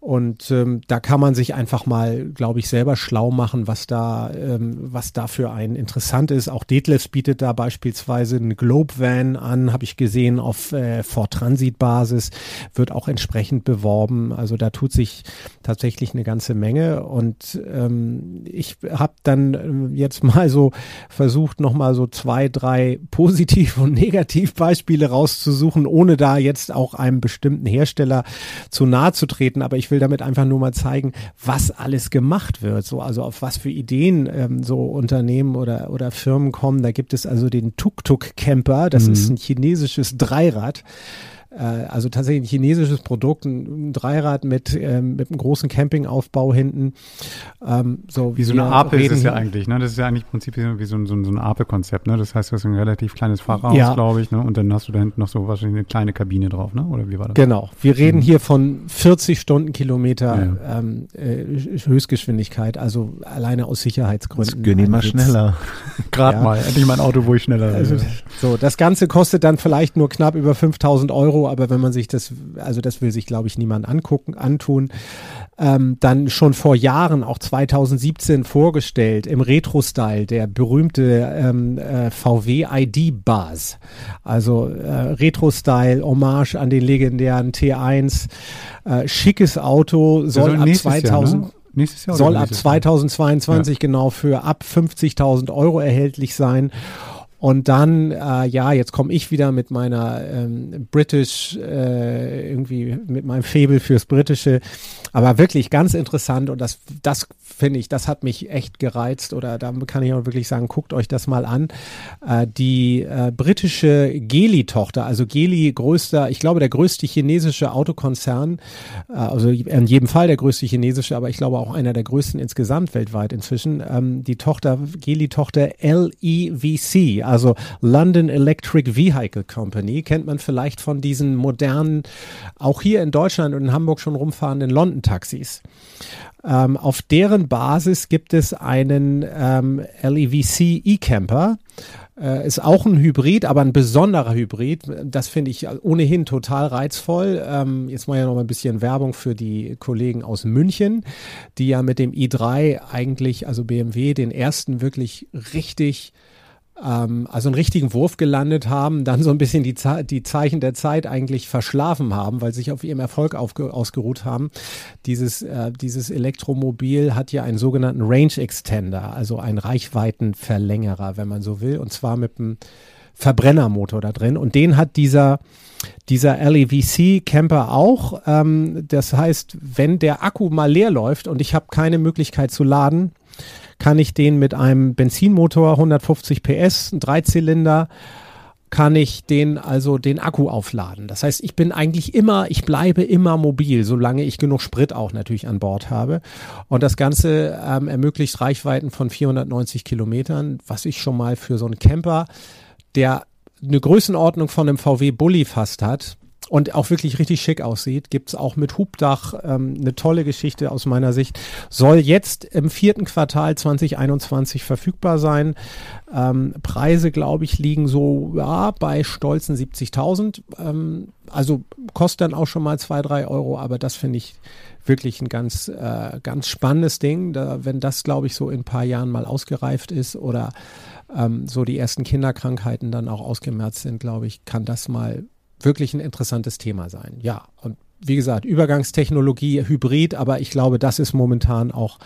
Und ähm, da kann man sich einfach mal, glaube ich, selber schlau machen, was da, ähm, was da für ein interessant ist. Auch Detlefs bietet da beispielsweise einen Globe Van an, habe ich gesehen, auf äh, Ford Transit Basis, wird auch entsprechend beworben. Also da tut sich tatsächlich eine ganze Menge. und ähm, ich habe dann äh, jetzt mal so versucht, nochmal so zwei, drei Positiv- und Negativbeispiele rauszusuchen, ohne da jetzt auch einem bestimmten Hersteller zu nahe zu treten. Aber ich will damit einfach nur mal zeigen, was alles gemacht wird. So, also auf was für Ideen ähm, so Unternehmen oder, oder Firmen kommen. Da gibt es also den Tuk-Tuk-Camper. Das mhm. ist ein chinesisches Dreirad also tatsächlich ein chinesisches Produkt, ein, Dreirad mit, ähm, mit einem großen Campingaufbau hinten. Ähm, so wie so eine Ape ist es ja eigentlich, ne? Das ist ja eigentlich im Prinzip wie so ein, so ein, so ein Ape-Konzept, ne? Das heißt, du hast ein relativ kleines Fahrerhaus, ja. glaube ich, ne? Und dann hast du da hinten noch so wahrscheinlich eine kleine Kabine drauf, ne? Oder wie war das? Genau. Wir reden mhm. hier von 40 Stundenkilometer ja. ähm, äh, Höchstgeschwindigkeit, also alleine aus Sicherheitsgründen. Das gönn ich mal schneller. [laughs] Gerade ja. mal. Endlich mal ein Auto, wo ich schneller also, So, das Ganze kostet dann vielleicht nur knapp über 5000 Euro, aber wenn man sich das, also das will sich, glaube ich, niemand angucken, antun, ähm, dann schon vor Jahren, auch 2017 vorgestellt, im Retro-Style, der berühmte ähm, äh, VW ID-Buzz. Also äh, Retro-Style, Hommage an den legendären T1, äh, schickes Auto, soll ab 2000... Jahr, ne? soll ab 2022 ja. genau für ab 50.000 Euro erhältlich sein. Und dann, äh, ja, jetzt komme ich wieder mit meiner ähm, British, äh, irgendwie mit meinem Faible fürs Britische. Aber wirklich ganz interessant und das, das finde ich, das hat mich echt gereizt oder da kann ich auch wirklich sagen, guckt euch das mal an. Äh, die äh, britische Geli-Tochter, also Geli größter, ich glaube der größte chinesische Autokonzern, äh, also in jedem Fall der größte chinesische, aber ich glaube auch einer der größten insgesamt weltweit inzwischen, ähm, die Tochter, Geli-Tochter LEVC, also London Electric Vehicle Company, kennt man vielleicht von diesen modernen, auch hier in Deutschland und in Hamburg schon rumfahrenden London-Taxis. Ähm, auf deren Basis gibt es einen ähm, LEVC E-Camper. Äh, ist auch ein Hybrid, aber ein besonderer Hybrid. Das finde ich ohnehin total reizvoll. Ähm, jetzt mal ja noch mal ein bisschen Werbung für die Kollegen aus München, die ja mit dem i3 eigentlich, also BMW, den ersten wirklich richtig also einen richtigen Wurf gelandet haben, dann so ein bisschen die, Ze die Zeichen der Zeit eigentlich verschlafen haben, weil sie sich auf ihrem Erfolg ausgeruht haben. Dieses, äh, dieses Elektromobil hat ja einen sogenannten Range Extender, also einen Reichweitenverlängerer, wenn man so will, und zwar mit einem Verbrennermotor da drin. Und den hat dieser dieser LEVC Camper auch. Ähm, das heißt, wenn der Akku mal leer läuft und ich habe keine Möglichkeit zu laden, kann ich den mit einem Benzinmotor 150 PS, ein Dreizylinder, kann ich den also den Akku aufladen. Das heißt, ich bin eigentlich immer, ich bleibe immer mobil, solange ich genug Sprit auch natürlich an Bord habe. Und das Ganze ähm, ermöglicht Reichweiten von 490 Kilometern, was ich schon mal für so einen Camper, der eine Größenordnung von einem VW Bulli fast hat, und auch wirklich richtig schick aussieht. Gibt's auch mit Hubdach ähm, eine tolle Geschichte aus meiner Sicht. Soll jetzt im vierten Quartal 2021 verfügbar sein. Ähm, Preise, glaube ich, liegen so ja, bei stolzen 70.000. Ähm, also kostet dann auch schon mal zwei, drei Euro, aber das finde ich wirklich ein ganz, äh, ganz spannendes Ding. Da, wenn das, glaube ich, so in ein paar Jahren mal ausgereift ist oder ähm, so die ersten Kinderkrankheiten dann auch ausgemerzt sind, glaube ich, kann das mal wirklich ein interessantes Thema sein. Ja, und wie gesagt, Übergangstechnologie, Hybrid, aber ich glaube, das ist momentan auch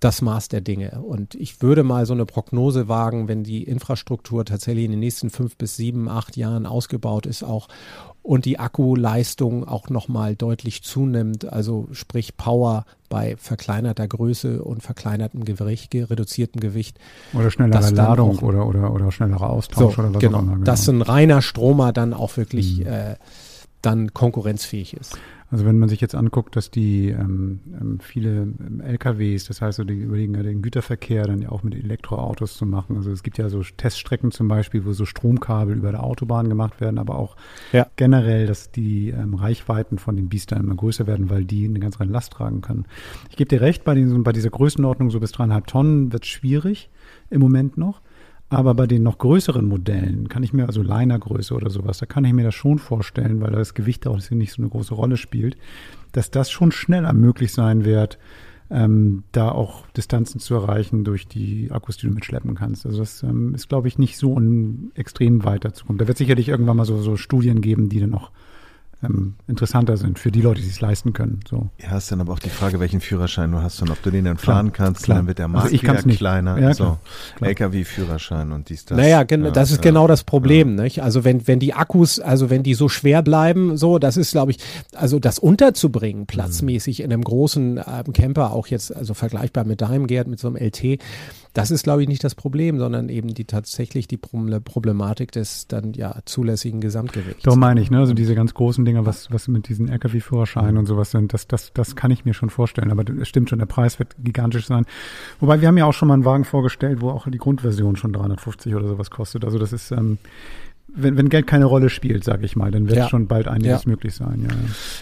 das Maß der Dinge. Und ich würde mal so eine Prognose wagen, wenn die Infrastruktur tatsächlich in den nächsten fünf bis sieben, acht Jahren ausgebaut ist, auch und die Akkuleistung auch nochmal deutlich zunimmt, also sprich Power bei verkleinerter Größe und verkleinertem Gewicht, reduziertem Gewicht. Oder schnellere Ladung auch, oder, oder, oder schnellerer Austausch so, oder was genau, auch immer. Genau. Dass ein reiner Stromer dann auch wirklich mhm. äh, dann konkurrenzfähig ist. Also wenn man sich jetzt anguckt, dass die ähm, ähm viele ähm, LKWs, das heißt, so die überlegen ja den Güterverkehr dann ja auch mit Elektroautos zu machen. Also es gibt ja so Teststrecken zum Beispiel, wo so Stromkabel über der Autobahn gemacht werden, aber auch ja. generell, dass die ähm, Reichweiten von den Biestern immer größer werden, weil die eine ganz reine Last tragen können. Ich gebe dir recht, bei, diesen, bei dieser Größenordnung so bis dreieinhalb Tonnen wird es schwierig im Moment noch. Aber bei den noch größeren Modellen kann ich mir, also Linergröße oder sowas, da kann ich mir das schon vorstellen, weil das Gewicht auch nicht so eine große Rolle spielt, dass das schon schneller möglich sein wird, ähm, da auch Distanzen zu erreichen durch die Akkus, die du mitschleppen kannst. Also das ähm, ist, glaube ich, nicht so extrem weiter zu kommen. Da wird sicherlich irgendwann mal so, so Studien geben, die dann auch ähm, interessanter sind für die Leute, die es leisten können. So. Ja, ist dann aber auch die Frage, welchen Führerschein du hast und ob du den dann fahren klar, kannst. Klar. Dann wird der Markt also ich wieder nicht. kleiner. Ja, so, LKW-Führerschein und dies, das. Naja, gen ja, das ist ja, genau das Problem. Ja. Nicht? Also wenn, wenn die Akkus, also wenn die so schwer bleiben, so, das ist, glaube ich, also das unterzubringen, platzmäßig in einem großen äh, Camper, auch jetzt, also vergleichbar mit deinem Gerd, mit so einem LT, das ist, glaube ich, nicht das Problem, sondern eben die tatsächlich die Problematik des dann ja zulässigen Gesamtgewichts. Doch meine ich, ne? Also diese ganz großen Dinger, was, was mit diesen LKW-Führerscheinen und sowas sind, das, das, das kann ich mir schon vorstellen. Aber es stimmt schon, der Preis wird gigantisch sein. Wobei wir haben ja auch schon mal einen Wagen vorgestellt, wo auch die Grundversion schon 350 oder sowas kostet. Also das ist, ähm, wenn, wenn Geld keine Rolle spielt, sage ich mal, dann wird ja. schon bald einiges ja. möglich sein. Ja,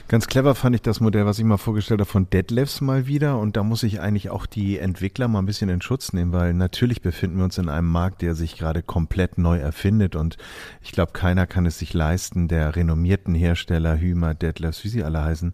Ganz clever fand ich das Modell, was ich mal vorgestellt habe von Deadlifts mal wieder. Und da muss ich eigentlich auch die Entwickler mal ein bisschen in Schutz nehmen, weil natürlich befinden wir uns in einem Markt, der sich gerade komplett neu erfindet. Und ich glaube, keiner kann es sich leisten, der renommierten Hersteller, Hümer, Deadlifts, wie sie alle heißen,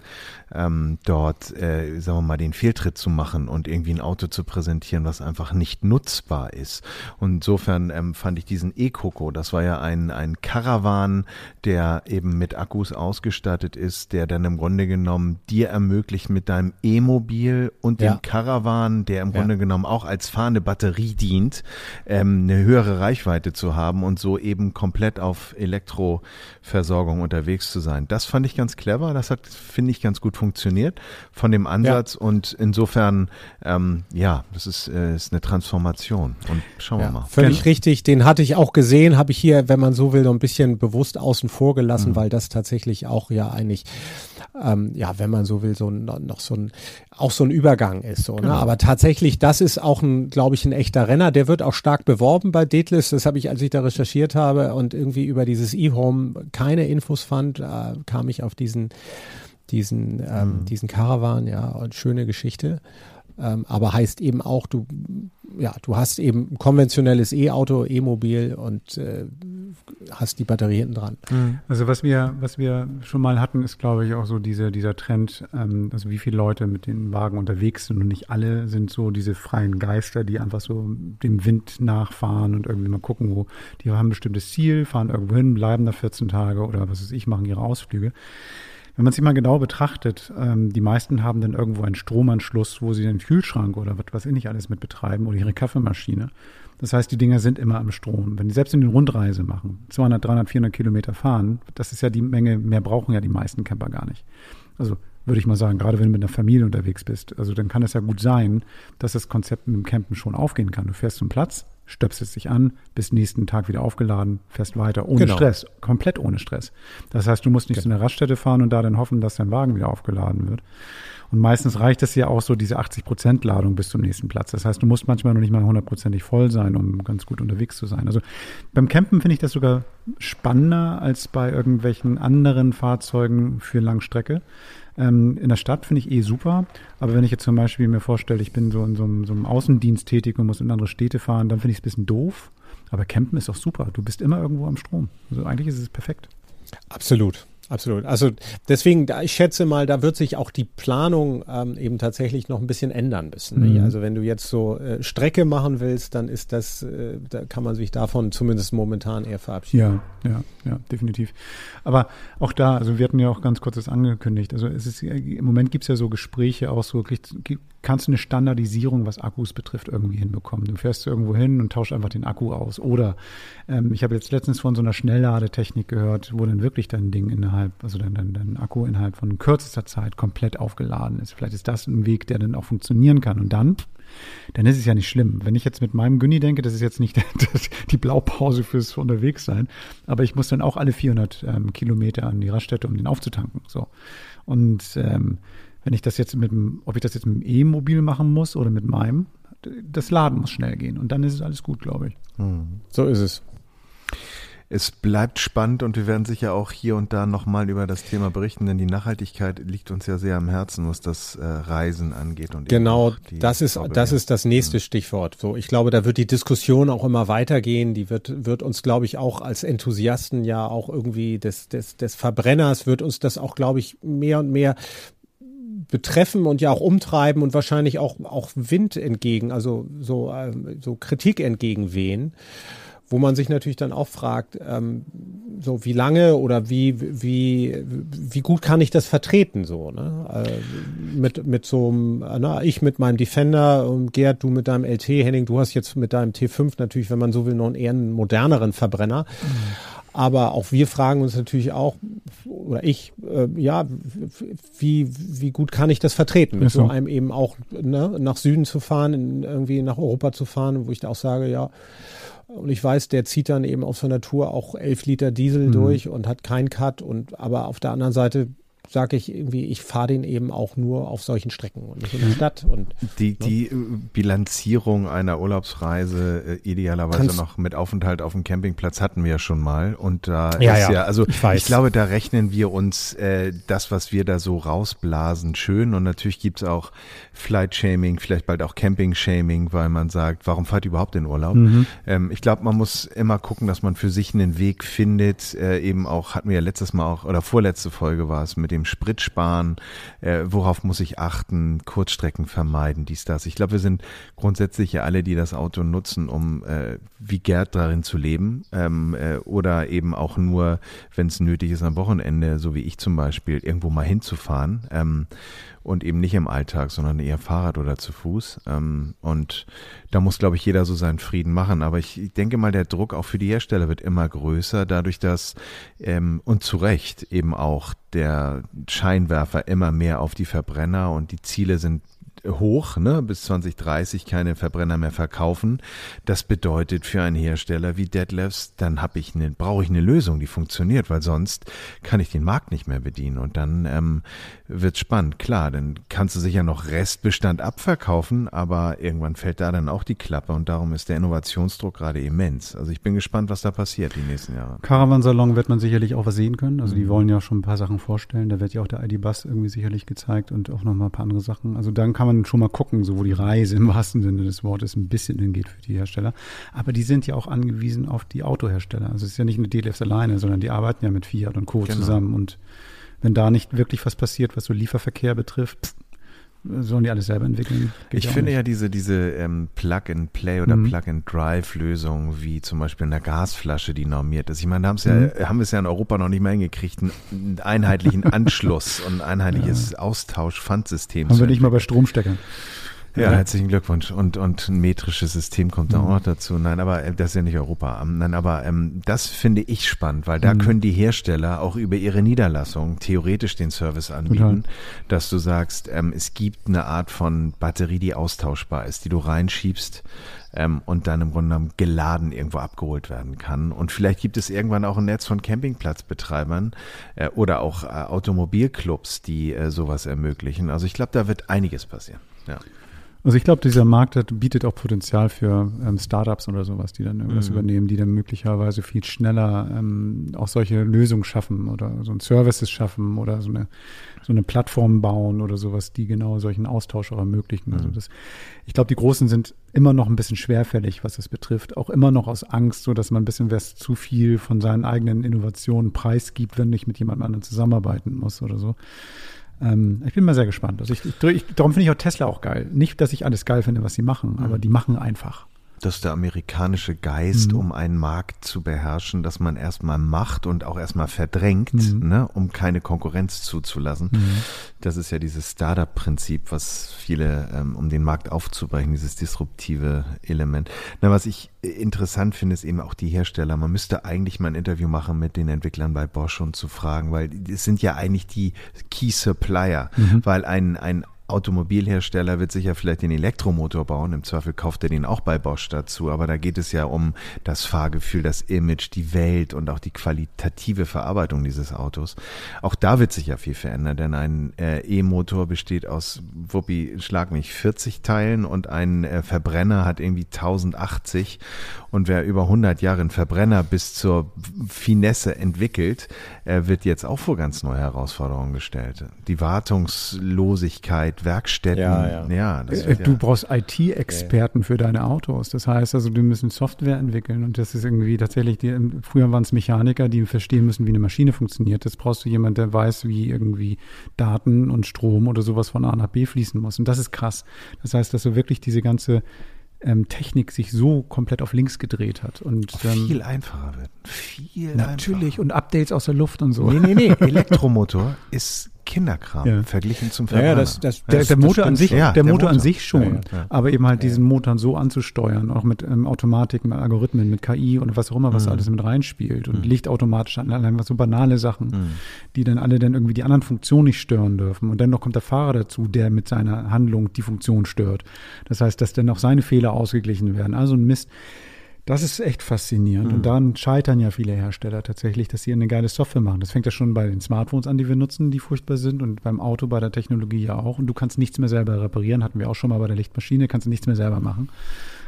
ähm, dort, äh, sagen wir mal, den Fehltritt zu machen und irgendwie ein Auto zu präsentieren, was einfach nicht nutzbar ist. Und insofern ähm, fand ich diesen E-Coco, das war ja ein, ein ein Caravan, der eben mit Akkus ausgestattet ist, der dann im Grunde genommen dir ermöglicht mit deinem E-Mobil und dem ja. Caravan, der im ja. Grunde genommen auch als fahrende Batterie dient, ähm, eine höhere Reichweite zu haben und so eben komplett auf Elektroversorgung unterwegs zu sein. Das fand ich ganz clever. Das hat, finde ich, ganz gut funktioniert von dem Ansatz ja. und insofern, ähm, ja, das ist, äh, ist eine Transformation und schauen wir mal. Völlig richtig. Den hatte ich auch gesehen, habe ich hier, wenn man so will, will, noch ein bisschen bewusst außen vor gelassen, mhm. weil das tatsächlich auch ja eigentlich, ähm, ja, wenn man so will, so ein, noch so ein, auch so ein Übergang ist. So, ne? genau. Aber tatsächlich, das ist auch ein, glaube ich, ein echter Renner. Der wird auch stark beworben bei Detlist. Das habe ich, als ich da recherchiert habe und irgendwie über dieses E-Home keine Infos fand, äh, kam ich auf diesen, diesen, ähm, mhm. diesen Caravan, ja, und schöne Geschichte. Ähm, aber heißt eben auch, du, ja, du hast eben konventionelles E-Auto, E-Mobil und äh, hast die Batterie hinten dran. Mhm. Also was wir, was wir schon mal hatten, ist glaube ich auch so diese, dieser Trend, ähm, also wie viele Leute mit den Wagen unterwegs sind und nicht alle sind so diese freien Geister, die einfach so dem Wind nachfahren und irgendwie mal gucken, wo die haben ein bestimmtes Ziel, fahren irgendwo hin, bleiben da 14 Tage oder was weiß ich, machen ihre Ausflüge. Wenn man sich mal genau betrachtet, ähm, die meisten haben dann irgendwo einen Stromanschluss, wo sie den Kühlschrank oder was weiß ich nicht alles mit betreiben oder ihre Kaffeemaschine. Das heißt, die Dinger sind immer am Strom. Wenn die selbst in den Rundreise machen, 200, 300, 400 Kilometer fahren, das ist ja die Menge, mehr brauchen ja die meisten Camper gar nicht. Also würde ich mal sagen, gerade wenn du mit einer Familie unterwegs bist. Also dann kann es ja gut sein, dass das Konzept mit dem Campen schon aufgehen kann. Du fährst zum Platz, stöpselst dich an, bis nächsten Tag wieder aufgeladen, fährst weiter, ohne genau. Stress, komplett ohne Stress. Das heißt, du musst nicht genau. zu einer Raststätte fahren und da dann hoffen, dass dein Wagen wieder aufgeladen wird. Und meistens reicht es ja auch so diese 80 Prozent Ladung bis zum nächsten Platz. Das heißt, du musst manchmal noch nicht mal hundertprozentig voll sein, um ganz gut unterwegs zu sein. Also beim Campen finde ich das sogar spannender als bei irgendwelchen anderen Fahrzeugen für Langstrecke. Ähm, in der Stadt finde ich eh super, aber wenn ich jetzt zum Beispiel mir vorstelle, ich bin so in so einem, so einem Außendienst tätig und muss in andere Städte fahren, dann finde ich es ein bisschen doof. Aber Campen ist auch super. Du bist immer irgendwo am Strom. Also eigentlich ist es perfekt. Absolut. Absolut. Also deswegen, ich schätze mal, da wird sich auch die Planung ähm, eben tatsächlich noch ein bisschen ändern müssen. Mhm. Also wenn du jetzt so äh, Strecke machen willst, dann ist das, äh, da kann man sich davon zumindest momentan eher verabschieden. Ja, ja, ja, definitiv. Aber auch da, also wir hatten ja auch ganz kurz das angekündigt. Also es ist im Moment gibt es ja so Gespräche auch so, kannst du eine Standardisierung, was Akkus betrifft, irgendwie hinbekommen. Du fährst irgendwo hin und tauschst einfach den Akku aus. Oder ähm, ich habe jetzt letztens von so einer Schnellladetechnik gehört, wo dann wirklich dein Ding innerhalb, also dein, dein, dein Akku innerhalb von kürzester Zeit komplett aufgeladen ist. Vielleicht ist das ein Weg, der dann auch funktionieren kann. Und dann, dann ist es ja nicht schlimm. Wenn ich jetzt mit meinem Günni denke, das ist jetzt nicht [laughs] die Blaupause fürs Unterwegssein, aber ich muss dann auch alle 400 ähm, Kilometer an die Raststätte, um den aufzutanken. So. Und ähm, wenn ich das jetzt mit dem, ob ich das jetzt mit dem E-Mobil machen muss oder mit meinem, das Laden muss schnell gehen und dann ist es alles gut, glaube ich. Hm. So ist es. Es bleibt spannend und wir werden sicher auch hier und da nochmal über das Thema berichten, denn die Nachhaltigkeit liegt uns ja sehr am Herzen, was das äh, Reisen angeht. Und genau, das ist, das ist das nächste Stichwort. So, ich glaube, da wird die Diskussion auch immer weitergehen. Die wird, wird uns, glaube ich, auch als Enthusiasten ja auch irgendwie des, des, des Verbrenners wird uns das auch, glaube ich, mehr und mehr betreffen und ja auch umtreiben und wahrscheinlich auch, auch Wind entgegen, also so, ähm, so Kritik entgegenwehen. Wo man sich natürlich dann auch fragt, ähm, so wie lange oder wie, wie, wie gut kann ich das vertreten, so, ne? Äh, mit, mit so einem, na, ich mit meinem Defender, und Gerd, du mit deinem LT, Henning, du hast jetzt mit deinem T5 natürlich, wenn man so will, noch einen eher einen moderneren Verbrenner. Mhm. Aber auch wir fragen uns natürlich auch, oder ich, äh, ja, wie, wie gut kann ich das vertreten, mit so. so einem eben auch ne, nach Süden zu fahren, in, irgendwie nach Europa zu fahren, wo ich da auch sage, ja, und ich weiß, der zieht dann eben auf seiner Tour auch elf Liter Diesel mhm. durch und hat keinen Cut. Und aber auf der anderen Seite sage ich irgendwie, ich fahre den eben auch nur auf solchen Strecken und nicht in der Stadt. Und, die, ne? die äh, Bilanzierung einer Urlaubsreise äh, idealerweise Kannst noch mit Aufenthalt auf dem Campingplatz hatten wir ja schon mal. Und da ja, ist ja, ja also ich, ich, glaube, da rechnen wir uns äh, das, was wir da so rausblasen, schön. Und natürlich gibt's auch Flight-Shaming, vielleicht bald auch Camping-Shaming, weil man sagt, warum fahrt ihr überhaupt in Urlaub? Mhm. Ähm, ich glaube, man muss immer gucken, dass man für sich einen Weg findet. Äh, eben auch, hatten wir ja letztes Mal auch, oder vorletzte Folge war es mit dem Sprit sparen, äh, worauf muss ich achten, Kurzstrecken vermeiden, dies, das. Ich glaube, wir sind grundsätzlich ja alle, die das Auto nutzen, um äh, wie Gerd darin zu leben ähm, äh, oder eben auch nur, wenn es nötig ist, am Wochenende, so wie ich zum Beispiel, irgendwo mal hinzufahren. Ähm, und eben nicht im Alltag, sondern eher Fahrrad oder zu Fuß. Ähm, und da muss, glaube ich, jeder so seinen Frieden machen. Aber ich denke mal, der Druck auch für die Hersteller wird immer größer, dadurch, dass ähm, und zu Recht eben auch der Scheinwerfer immer mehr auf die Verbrenner und die Ziele sind hoch, ne, bis 2030 keine Verbrenner mehr verkaufen. Das bedeutet für einen Hersteller wie Deadlifts, dann habe ich eine, brauche ich eine Lösung, die funktioniert, weil sonst kann ich den Markt nicht mehr bedienen und dann ähm, wird spannend. Klar, dann kannst du sicher noch Restbestand abverkaufen, aber irgendwann fällt da dann auch die Klappe und darum ist der Innovationsdruck gerade immens. Also ich bin gespannt, was da passiert die nächsten Jahre. Caravansalon wird man sicherlich auch was sehen können. Also die mhm. wollen ja schon ein paar Sachen vorstellen. Da wird ja auch der ID-Bus irgendwie sicherlich gezeigt und auch noch mal ein paar andere Sachen. Also dann kann man schon mal gucken, so wo die Reise im wahrsten Sinne des Wortes ein bisschen hingeht für die Hersteller. Aber die sind ja auch angewiesen auf die Autohersteller. Also es ist ja nicht nur DLFs alleine, sondern die arbeiten ja mit Fiat und Co. Genau. zusammen. Und wenn da nicht wirklich was passiert, was so Lieferverkehr betrifft, pff, sollen die alles selber entwickeln? Geht ich finde nicht. ja diese, diese ähm, Plug-and-Play oder mhm. Plug-and-Drive-Lösung, wie zum Beispiel eine Gasflasche, die normiert ist. Ich meine, da haben, mhm. ja, haben wir es ja in Europa noch nicht mehr hingekriegt, einen einheitlichen [laughs] Anschluss und ein einheitliches ja. Austausch-Pfandsystem. Haben wir nicht mal bei Stromsteckern. Ja, herzlichen Glückwunsch. Und, und ein metrisches System kommt da mhm. auch noch dazu. Nein, aber äh, das ist ja nicht Europa. Ähm, nein, aber ähm, das finde ich spannend, weil da mhm. können die Hersteller auch über ihre Niederlassung theoretisch den Service anbieten, Total. dass du sagst, ähm, es gibt eine Art von Batterie, die austauschbar ist, die du reinschiebst ähm, und dann im Grunde genommen geladen irgendwo abgeholt werden kann. Und vielleicht gibt es irgendwann auch ein Netz von Campingplatzbetreibern äh, oder auch äh, Automobilclubs, die äh, sowas ermöglichen. Also ich glaube, da wird einiges passieren. Ja. Also ich glaube, dieser Markt bietet auch Potenzial für ähm, Startups oder sowas, die dann irgendwas mhm. übernehmen, die dann möglicherweise viel schneller ähm, auch solche Lösungen schaffen oder so ein Services schaffen oder so eine so eine Plattform bauen oder sowas, die genau solchen Austausch auch ermöglichen. Also mhm. Also das, ich glaube, die Großen sind immer noch ein bisschen schwerfällig, was das betrifft. Auch immer noch aus Angst, so dass man ein bisschen was zu viel von seinen eigenen Innovationen preisgibt, wenn ich mit jemand anderem zusammenarbeiten muss oder so. Ähm, ich bin mal sehr gespannt. Also ich, ich, darum finde ich auch Tesla auch geil. Nicht, dass ich alles geil finde, was sie machen, mhm. aber die machen einfach dass der amerikanische Geist, mhm. um einen Markt zu beherrschen, dass man erstmal macht und auch erstmal verdrängt, mhm. ne, um keine Konkurrenz zuzulassen. Mhm. Das ist ja dieses Startup-Prinzip, was viele, ähm, um den Markt aufzubrechen, dieses disruptive Element. Na, was ich interessant finde, ist eben auch die Hersteller. Man müsste eigentlich mal ein Interview machen mit den Entwicklern bei Bosch und zu fragen, weil es sind ja eigentlich die Key Supplier, mhm. weil ein, ein Automobilhersteller wird sicher vielleicht den Elektromotor bauen. Im Zweifel kauft er den auch bei Bosch dazu. Aber da geht es ja um das Fahrgefühl, das Image, die Welt und auch die qualitative Verarbeitung dieses Autos. Auch da wird sich ja viel verändern, denn ein äh, E-Motor besteht aus, Wuppi, schlag mich, 40 Teilen und ein äh, Verbrenner hat irgendwie 1080. Und wer über 100 Jahre einen Verbrenner bis zur Finesse entwickelt, äh, wird jetzt auch vor ganz neue Herausforderungen gestellt. Die Wartungslosigkeit, Werkstätten. Ja, ja. ja äh, du ja. brauchst IT-Experten für deine Autos. Das heißt also, die müssen Software entwickeln und das ist irgendwie tatsächlich, die, früher waren es Mechaniker, die verstehen müssen, wie eine Maschine funktioniert. Jetzt brauchst du jemanden, der weiß, wie irgendwie Daten und Strom oder sowas von A nach B fließen muss. Und das ist krass. Das heißt, dass du wirklich diese ganze ähm, Technik sich so komplett auf links gedreht hat. Und, ähm, viel einfacher wird. Viel natürlich einfacher. und Updates aus der Luft und so. Nee, nee, nee. [laughs] Elektromotor ist Kinderkram Ja. verglichen zum Ja, Verbrenner. ja, das, das, Der, das, der Motor an sich, schon. Ja, der, der Motor an sich schon, aber eben halt diesen Motor so anzusteuern, auch mit ähm, Automatik, mit Algorithmen, mit KI und was auch immer, was Mhm. alles mit reinspielt und Mhm. Licht automatisch an, allein was so banale Sachen, Mhm. die dann alle dann irgendwie die anderen Funktionen nicht stören dürfen und dennoch kommt der Fahrer dazu, der mit seiner Handlung die Funktion stört. Das heißt, dass dann auch seine Fehler ausgeglichen werden. Also ein Mist. Das ist echt faszinierend. Mhm. Und daran scheitern ja viele Hersteller tatsächlich, dass sie eine geile Software machen. Das fängt ja schon bei den Smartphones an, die wir nutzen, die furchtbar sind und beim Auto, bei der Technologie ja auch. Und du kannst nichts mehr selber reparieren, hatten wir auch schon mal bei der Lichtmaschine, kannst du nichts mehr selber machen.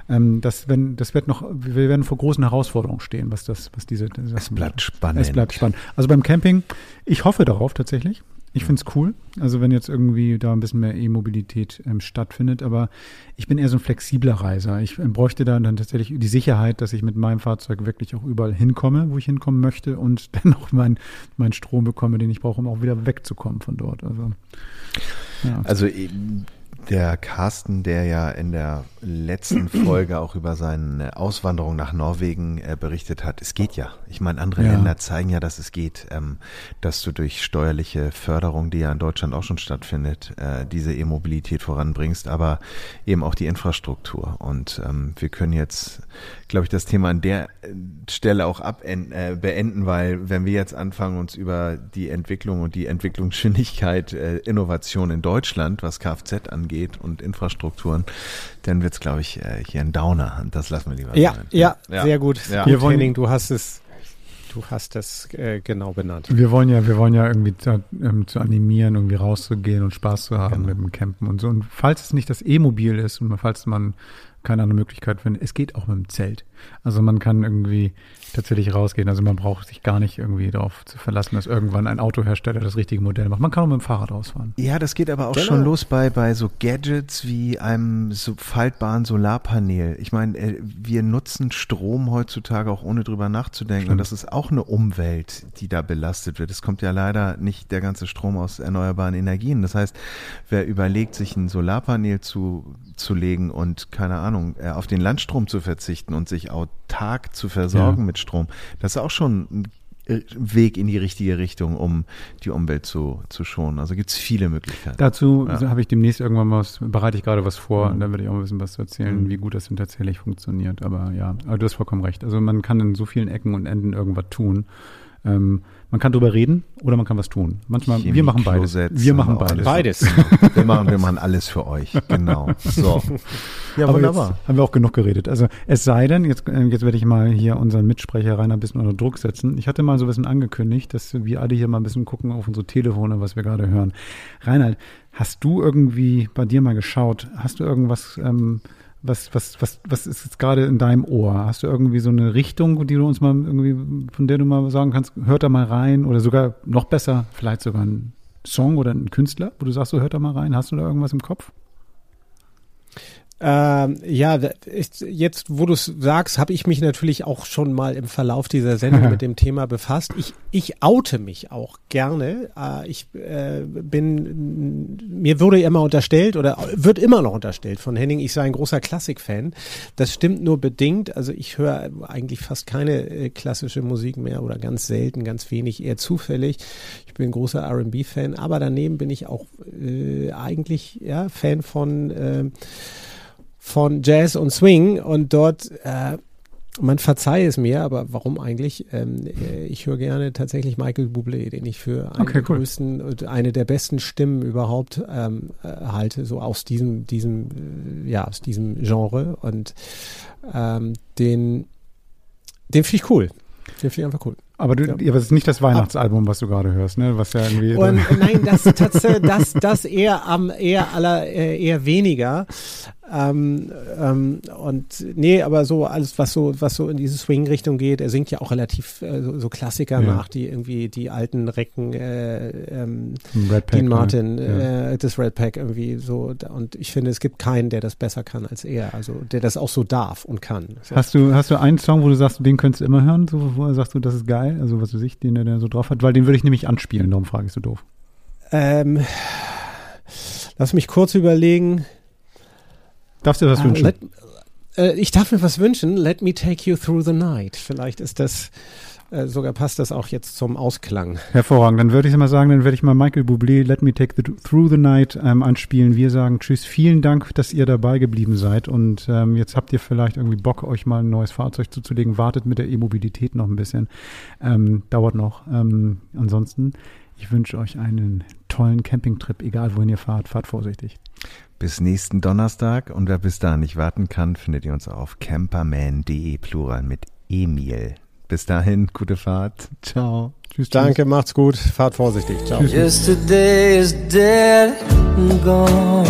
Ähm, das, wenn, das wird noch, wir werden vor großen Herausforderungen stehen, was das, was diese. Es bleibt spannend. Es bleibt spannend. Also beim Camping, ich hoffe darauf tatsächlich. Ich finde es cool. Also wenn jetzt irgendwie da ein bisschen mehr E-Mobilität ähm, stattfindet, aber ich bin eher so ein flexibler Reiser. Ich ähm, bräuchte da dann tatsächlich die Sicherheit, dass ich mit meinem Fahrzeug wirklich auch überall hinkomme, wo ich hinkommen möchte und [laughs] dennoch meinen mein Strom bekomme, den ich brauche, um auch wieder wegzukommen von dort. Also, ja. Also der Carsten, der ja in der letzten [clears throat] Folge auch über seine Auswanderung nach Norwegen äh, berichtet hat, es geht ja. Ich meine, andere Ja. Länder zeigen ja, dass es geht, ähm, dass du durch steuerliche Förderung, die ja in Deutschland auch schon stattfindet, äh, diese E-Mobilität voranbringst, aber eben auch die Infrastruktur. Und ähm, wir können jetzt, glaube ich, das Thema an der äh, Stelle auch abend, äh, beenden, weil wenn wir jetzt anfangen, uns über die Entwicklung und die Entwicklungsgeschwindigkeit, äh, Innovation in Deutschland, was Kfz angeht und Infrastrukturen, dann wird's, glaube ich, äh, hier ein Downer. Und das lassen wir lieber Ja, sein. ja, sehr gut. Ja. Wir wollen- Henning, du hast es, du hast es äh, genau benannt. Wir wollen ja, wir wollen ja irgendwie zu, ähm, zu animieren, irgendwie rauszugehen und Spaß zu haben Genau. mit dem Campen und so. Und falls es nicht das E-Mobil ist und falls man keine andere Möglichkeit findet, es geht auch mit dem Zelt. Also man kann irgendwie tatsächlich rausgehen. Also man braucht sich gar nicht irgendwie darauf zu verlassen, dass irgendwann ein Autohersteller das richtige Modell macht. Man kann auch mit dem Fahrrad rausfahren. Ja, das geht aber auch Genau. schon los bei, bei so Gadgets wie einem so faltbaren Solarpanel. Ich meine, äh, wir nutzen Strom heutzutage auch ohne drüber nachzudenken. Und Stimmt. das ist auch eine Umwelt, die da belastet wird. Es kommt ja leider nicht der ganze Strom aus erneuerbaren Energien. Das heißt, wer überlegt, sich ein Solarpanel zu, zu legen und, keine Ahnung, äh, auf den Landstrom zu verzichten und sich autark zu versorgen Ja. mit Strom, das ist auch schon ein äh, Weg in die richtige Richtung, um die Umwelt zu, zu schonen. Also gibt es viele Möglichkeiten. Dazu Ja. habe ich demnächst irgendwann mal was, bereite ich gerade was vor Mhm. und da werde ich auch ein bisschen was zu erzählen, Mhm. wie gut das denn tatsächlich funktioniert. Aber ja, aber du hast vollkommen recht. Also man kann in so vielen Ecken und Enden irgendwas tun. Ähm, man kann drüber reden oder man kann was tun. Manchmal, wir machen beides. Wir machen beides. alles. Beides. Wir machen, wir machen alles für euch. Genau. So. Ja, Aber wunderbar. jetzt haben wir auch genug geredet. Also es sei denn, jetzt, äh, jetzt werde ich mal hier unseren Mitsprecher Rainer ein bisschen unter Druck setzen. Ich hatte mal so ein bisschen angekündigt, dass wir alle hier mal ein bisschen gucken auf unsere Telefone, was wir gerade hören. Reinhard, hast du irgendwie bei dir mal geschaut? Hast du irgendwas, ähm, was, was, was, was ist jetzt gerade in deinem Ohr? Hast du irgendwie so eine Richtung, die du uns mal irgendwie, von der du mal sagen kannst, hört da mal rein oder sogar noch besser, vielleicht sogar ein Song oder ein Künstler, wo du sagst, so hört da mal rein. Hast du da irgendwas im Kopf? Ähm, ja, ich, jetzt, wo du es sagst, habe ich mich natürlich auch schon mal im Verlauf dieser Sendung [laughs] mit dem Thema befasst. Ich, ich oute mich auch gerne. Äh, ich äh, bin, mir wurde immer unterstellt oder wird immer noch unterstellt von Henning, ich sei ein großer Klassik-Fan. Das stimmt nur bedingt. Also ich höre eigentlich fast keine äh, klassische Musik mehr oder ganz selten, ganz wenig, eher zufällig. Ich bin ein großer R&B-Fan, aber daneben bin ich auch äh, eigentlich ja Fan von äh, von Jazz und Swing und dort, äh, man verzeihe es mir, aber warum eigentlich? Ähm, äh, ich höre gerne tatsächlich Michael Bublé, den ich für einen Okay, der cool. größten und eine der besten Stimmen überhaupt ähm, äh, halte, so aus diesem, diesem, äh, ja, aus diesem Genre und ähm, den, den finde ich cool. Den finde ich einfach cool. Aber du, Ja. aber es ist nicht das Weihnachtsalbum, was du gerade hörst, ne? Was ja irgendwie. Und nein, das tatsächlich, [laughs] das, das eher am eher aller äh, eher weniger. Ähm, ähm, und nee, aber so alles, was so, was so in diese Swing-Richtung geht, er singt ja auch relativ äh, so, so Klassiker Ja. nach, die irgendwie die alten Recken, äh, ähm, Pack, Dean ne? Martin, Ja. äh, das Red Pack irgendwie so. Und ich finde, es gibt keinen, der das besser kann als er, also der das auch so darf und kann. So. Hast du, hast du einen Song, wo du sagst, den könntest du immer hören, so, wo sagst du, das ist geil? Also was weiß ich, den der, der so drauf hat? Weil den würde ich nämlich anspielen, darum frage ich so doof. Ähm, lass mich kurz überlegen. Darfst du dir was Ah, wünschen? let, äh, ich darf mir was wünschen. Let me take you through the night. Vielleicht ist das äh, sogar passt das auch jetzt zum Ausklang. Hervorragend. Dann würde ich mal sagen, dann werde ich mal Michael Bublé Let Me Take the Through the Night ähm, anspielen. Wir sagen Tschüss. Vielen Dank, dass ihr dabei geblieben seid. Und ähm, jetzt habt ihr vielleicht irgendwie Bock, euch mal ein neues Fahrzeug zuzulegen. Wartet mit der E-Mobilität noch ein bisschen. Ähm, dauert noch. Ähm, ansonsten, ich wünsche euch einen tollen Campingtrip, egal wohin ihr fahrt. Fahrt vorsichtig. Bis nächsten Donnerstag und wer bis dahin nicht warten kann, findet ihr uns auf camperman.de Plural mit Emil. Bis dahin, gute Fahrt. Ciao. Tschüss. Danke, macht's gut. Fahrt vorsichtig. Ciao. Yesterday is dead and gone.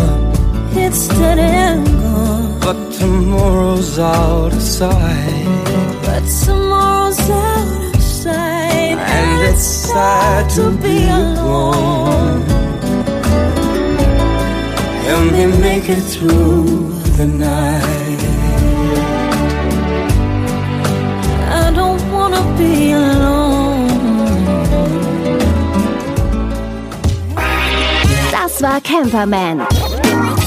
It's dead and gone. But tomorrow's out of sight. But tomorrow's out of sight. And it's sad to be alone. And we make it through the night. I don't wanna be alone. Das war Camperman.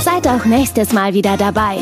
Seid auch nächstes Mal wieder dabei.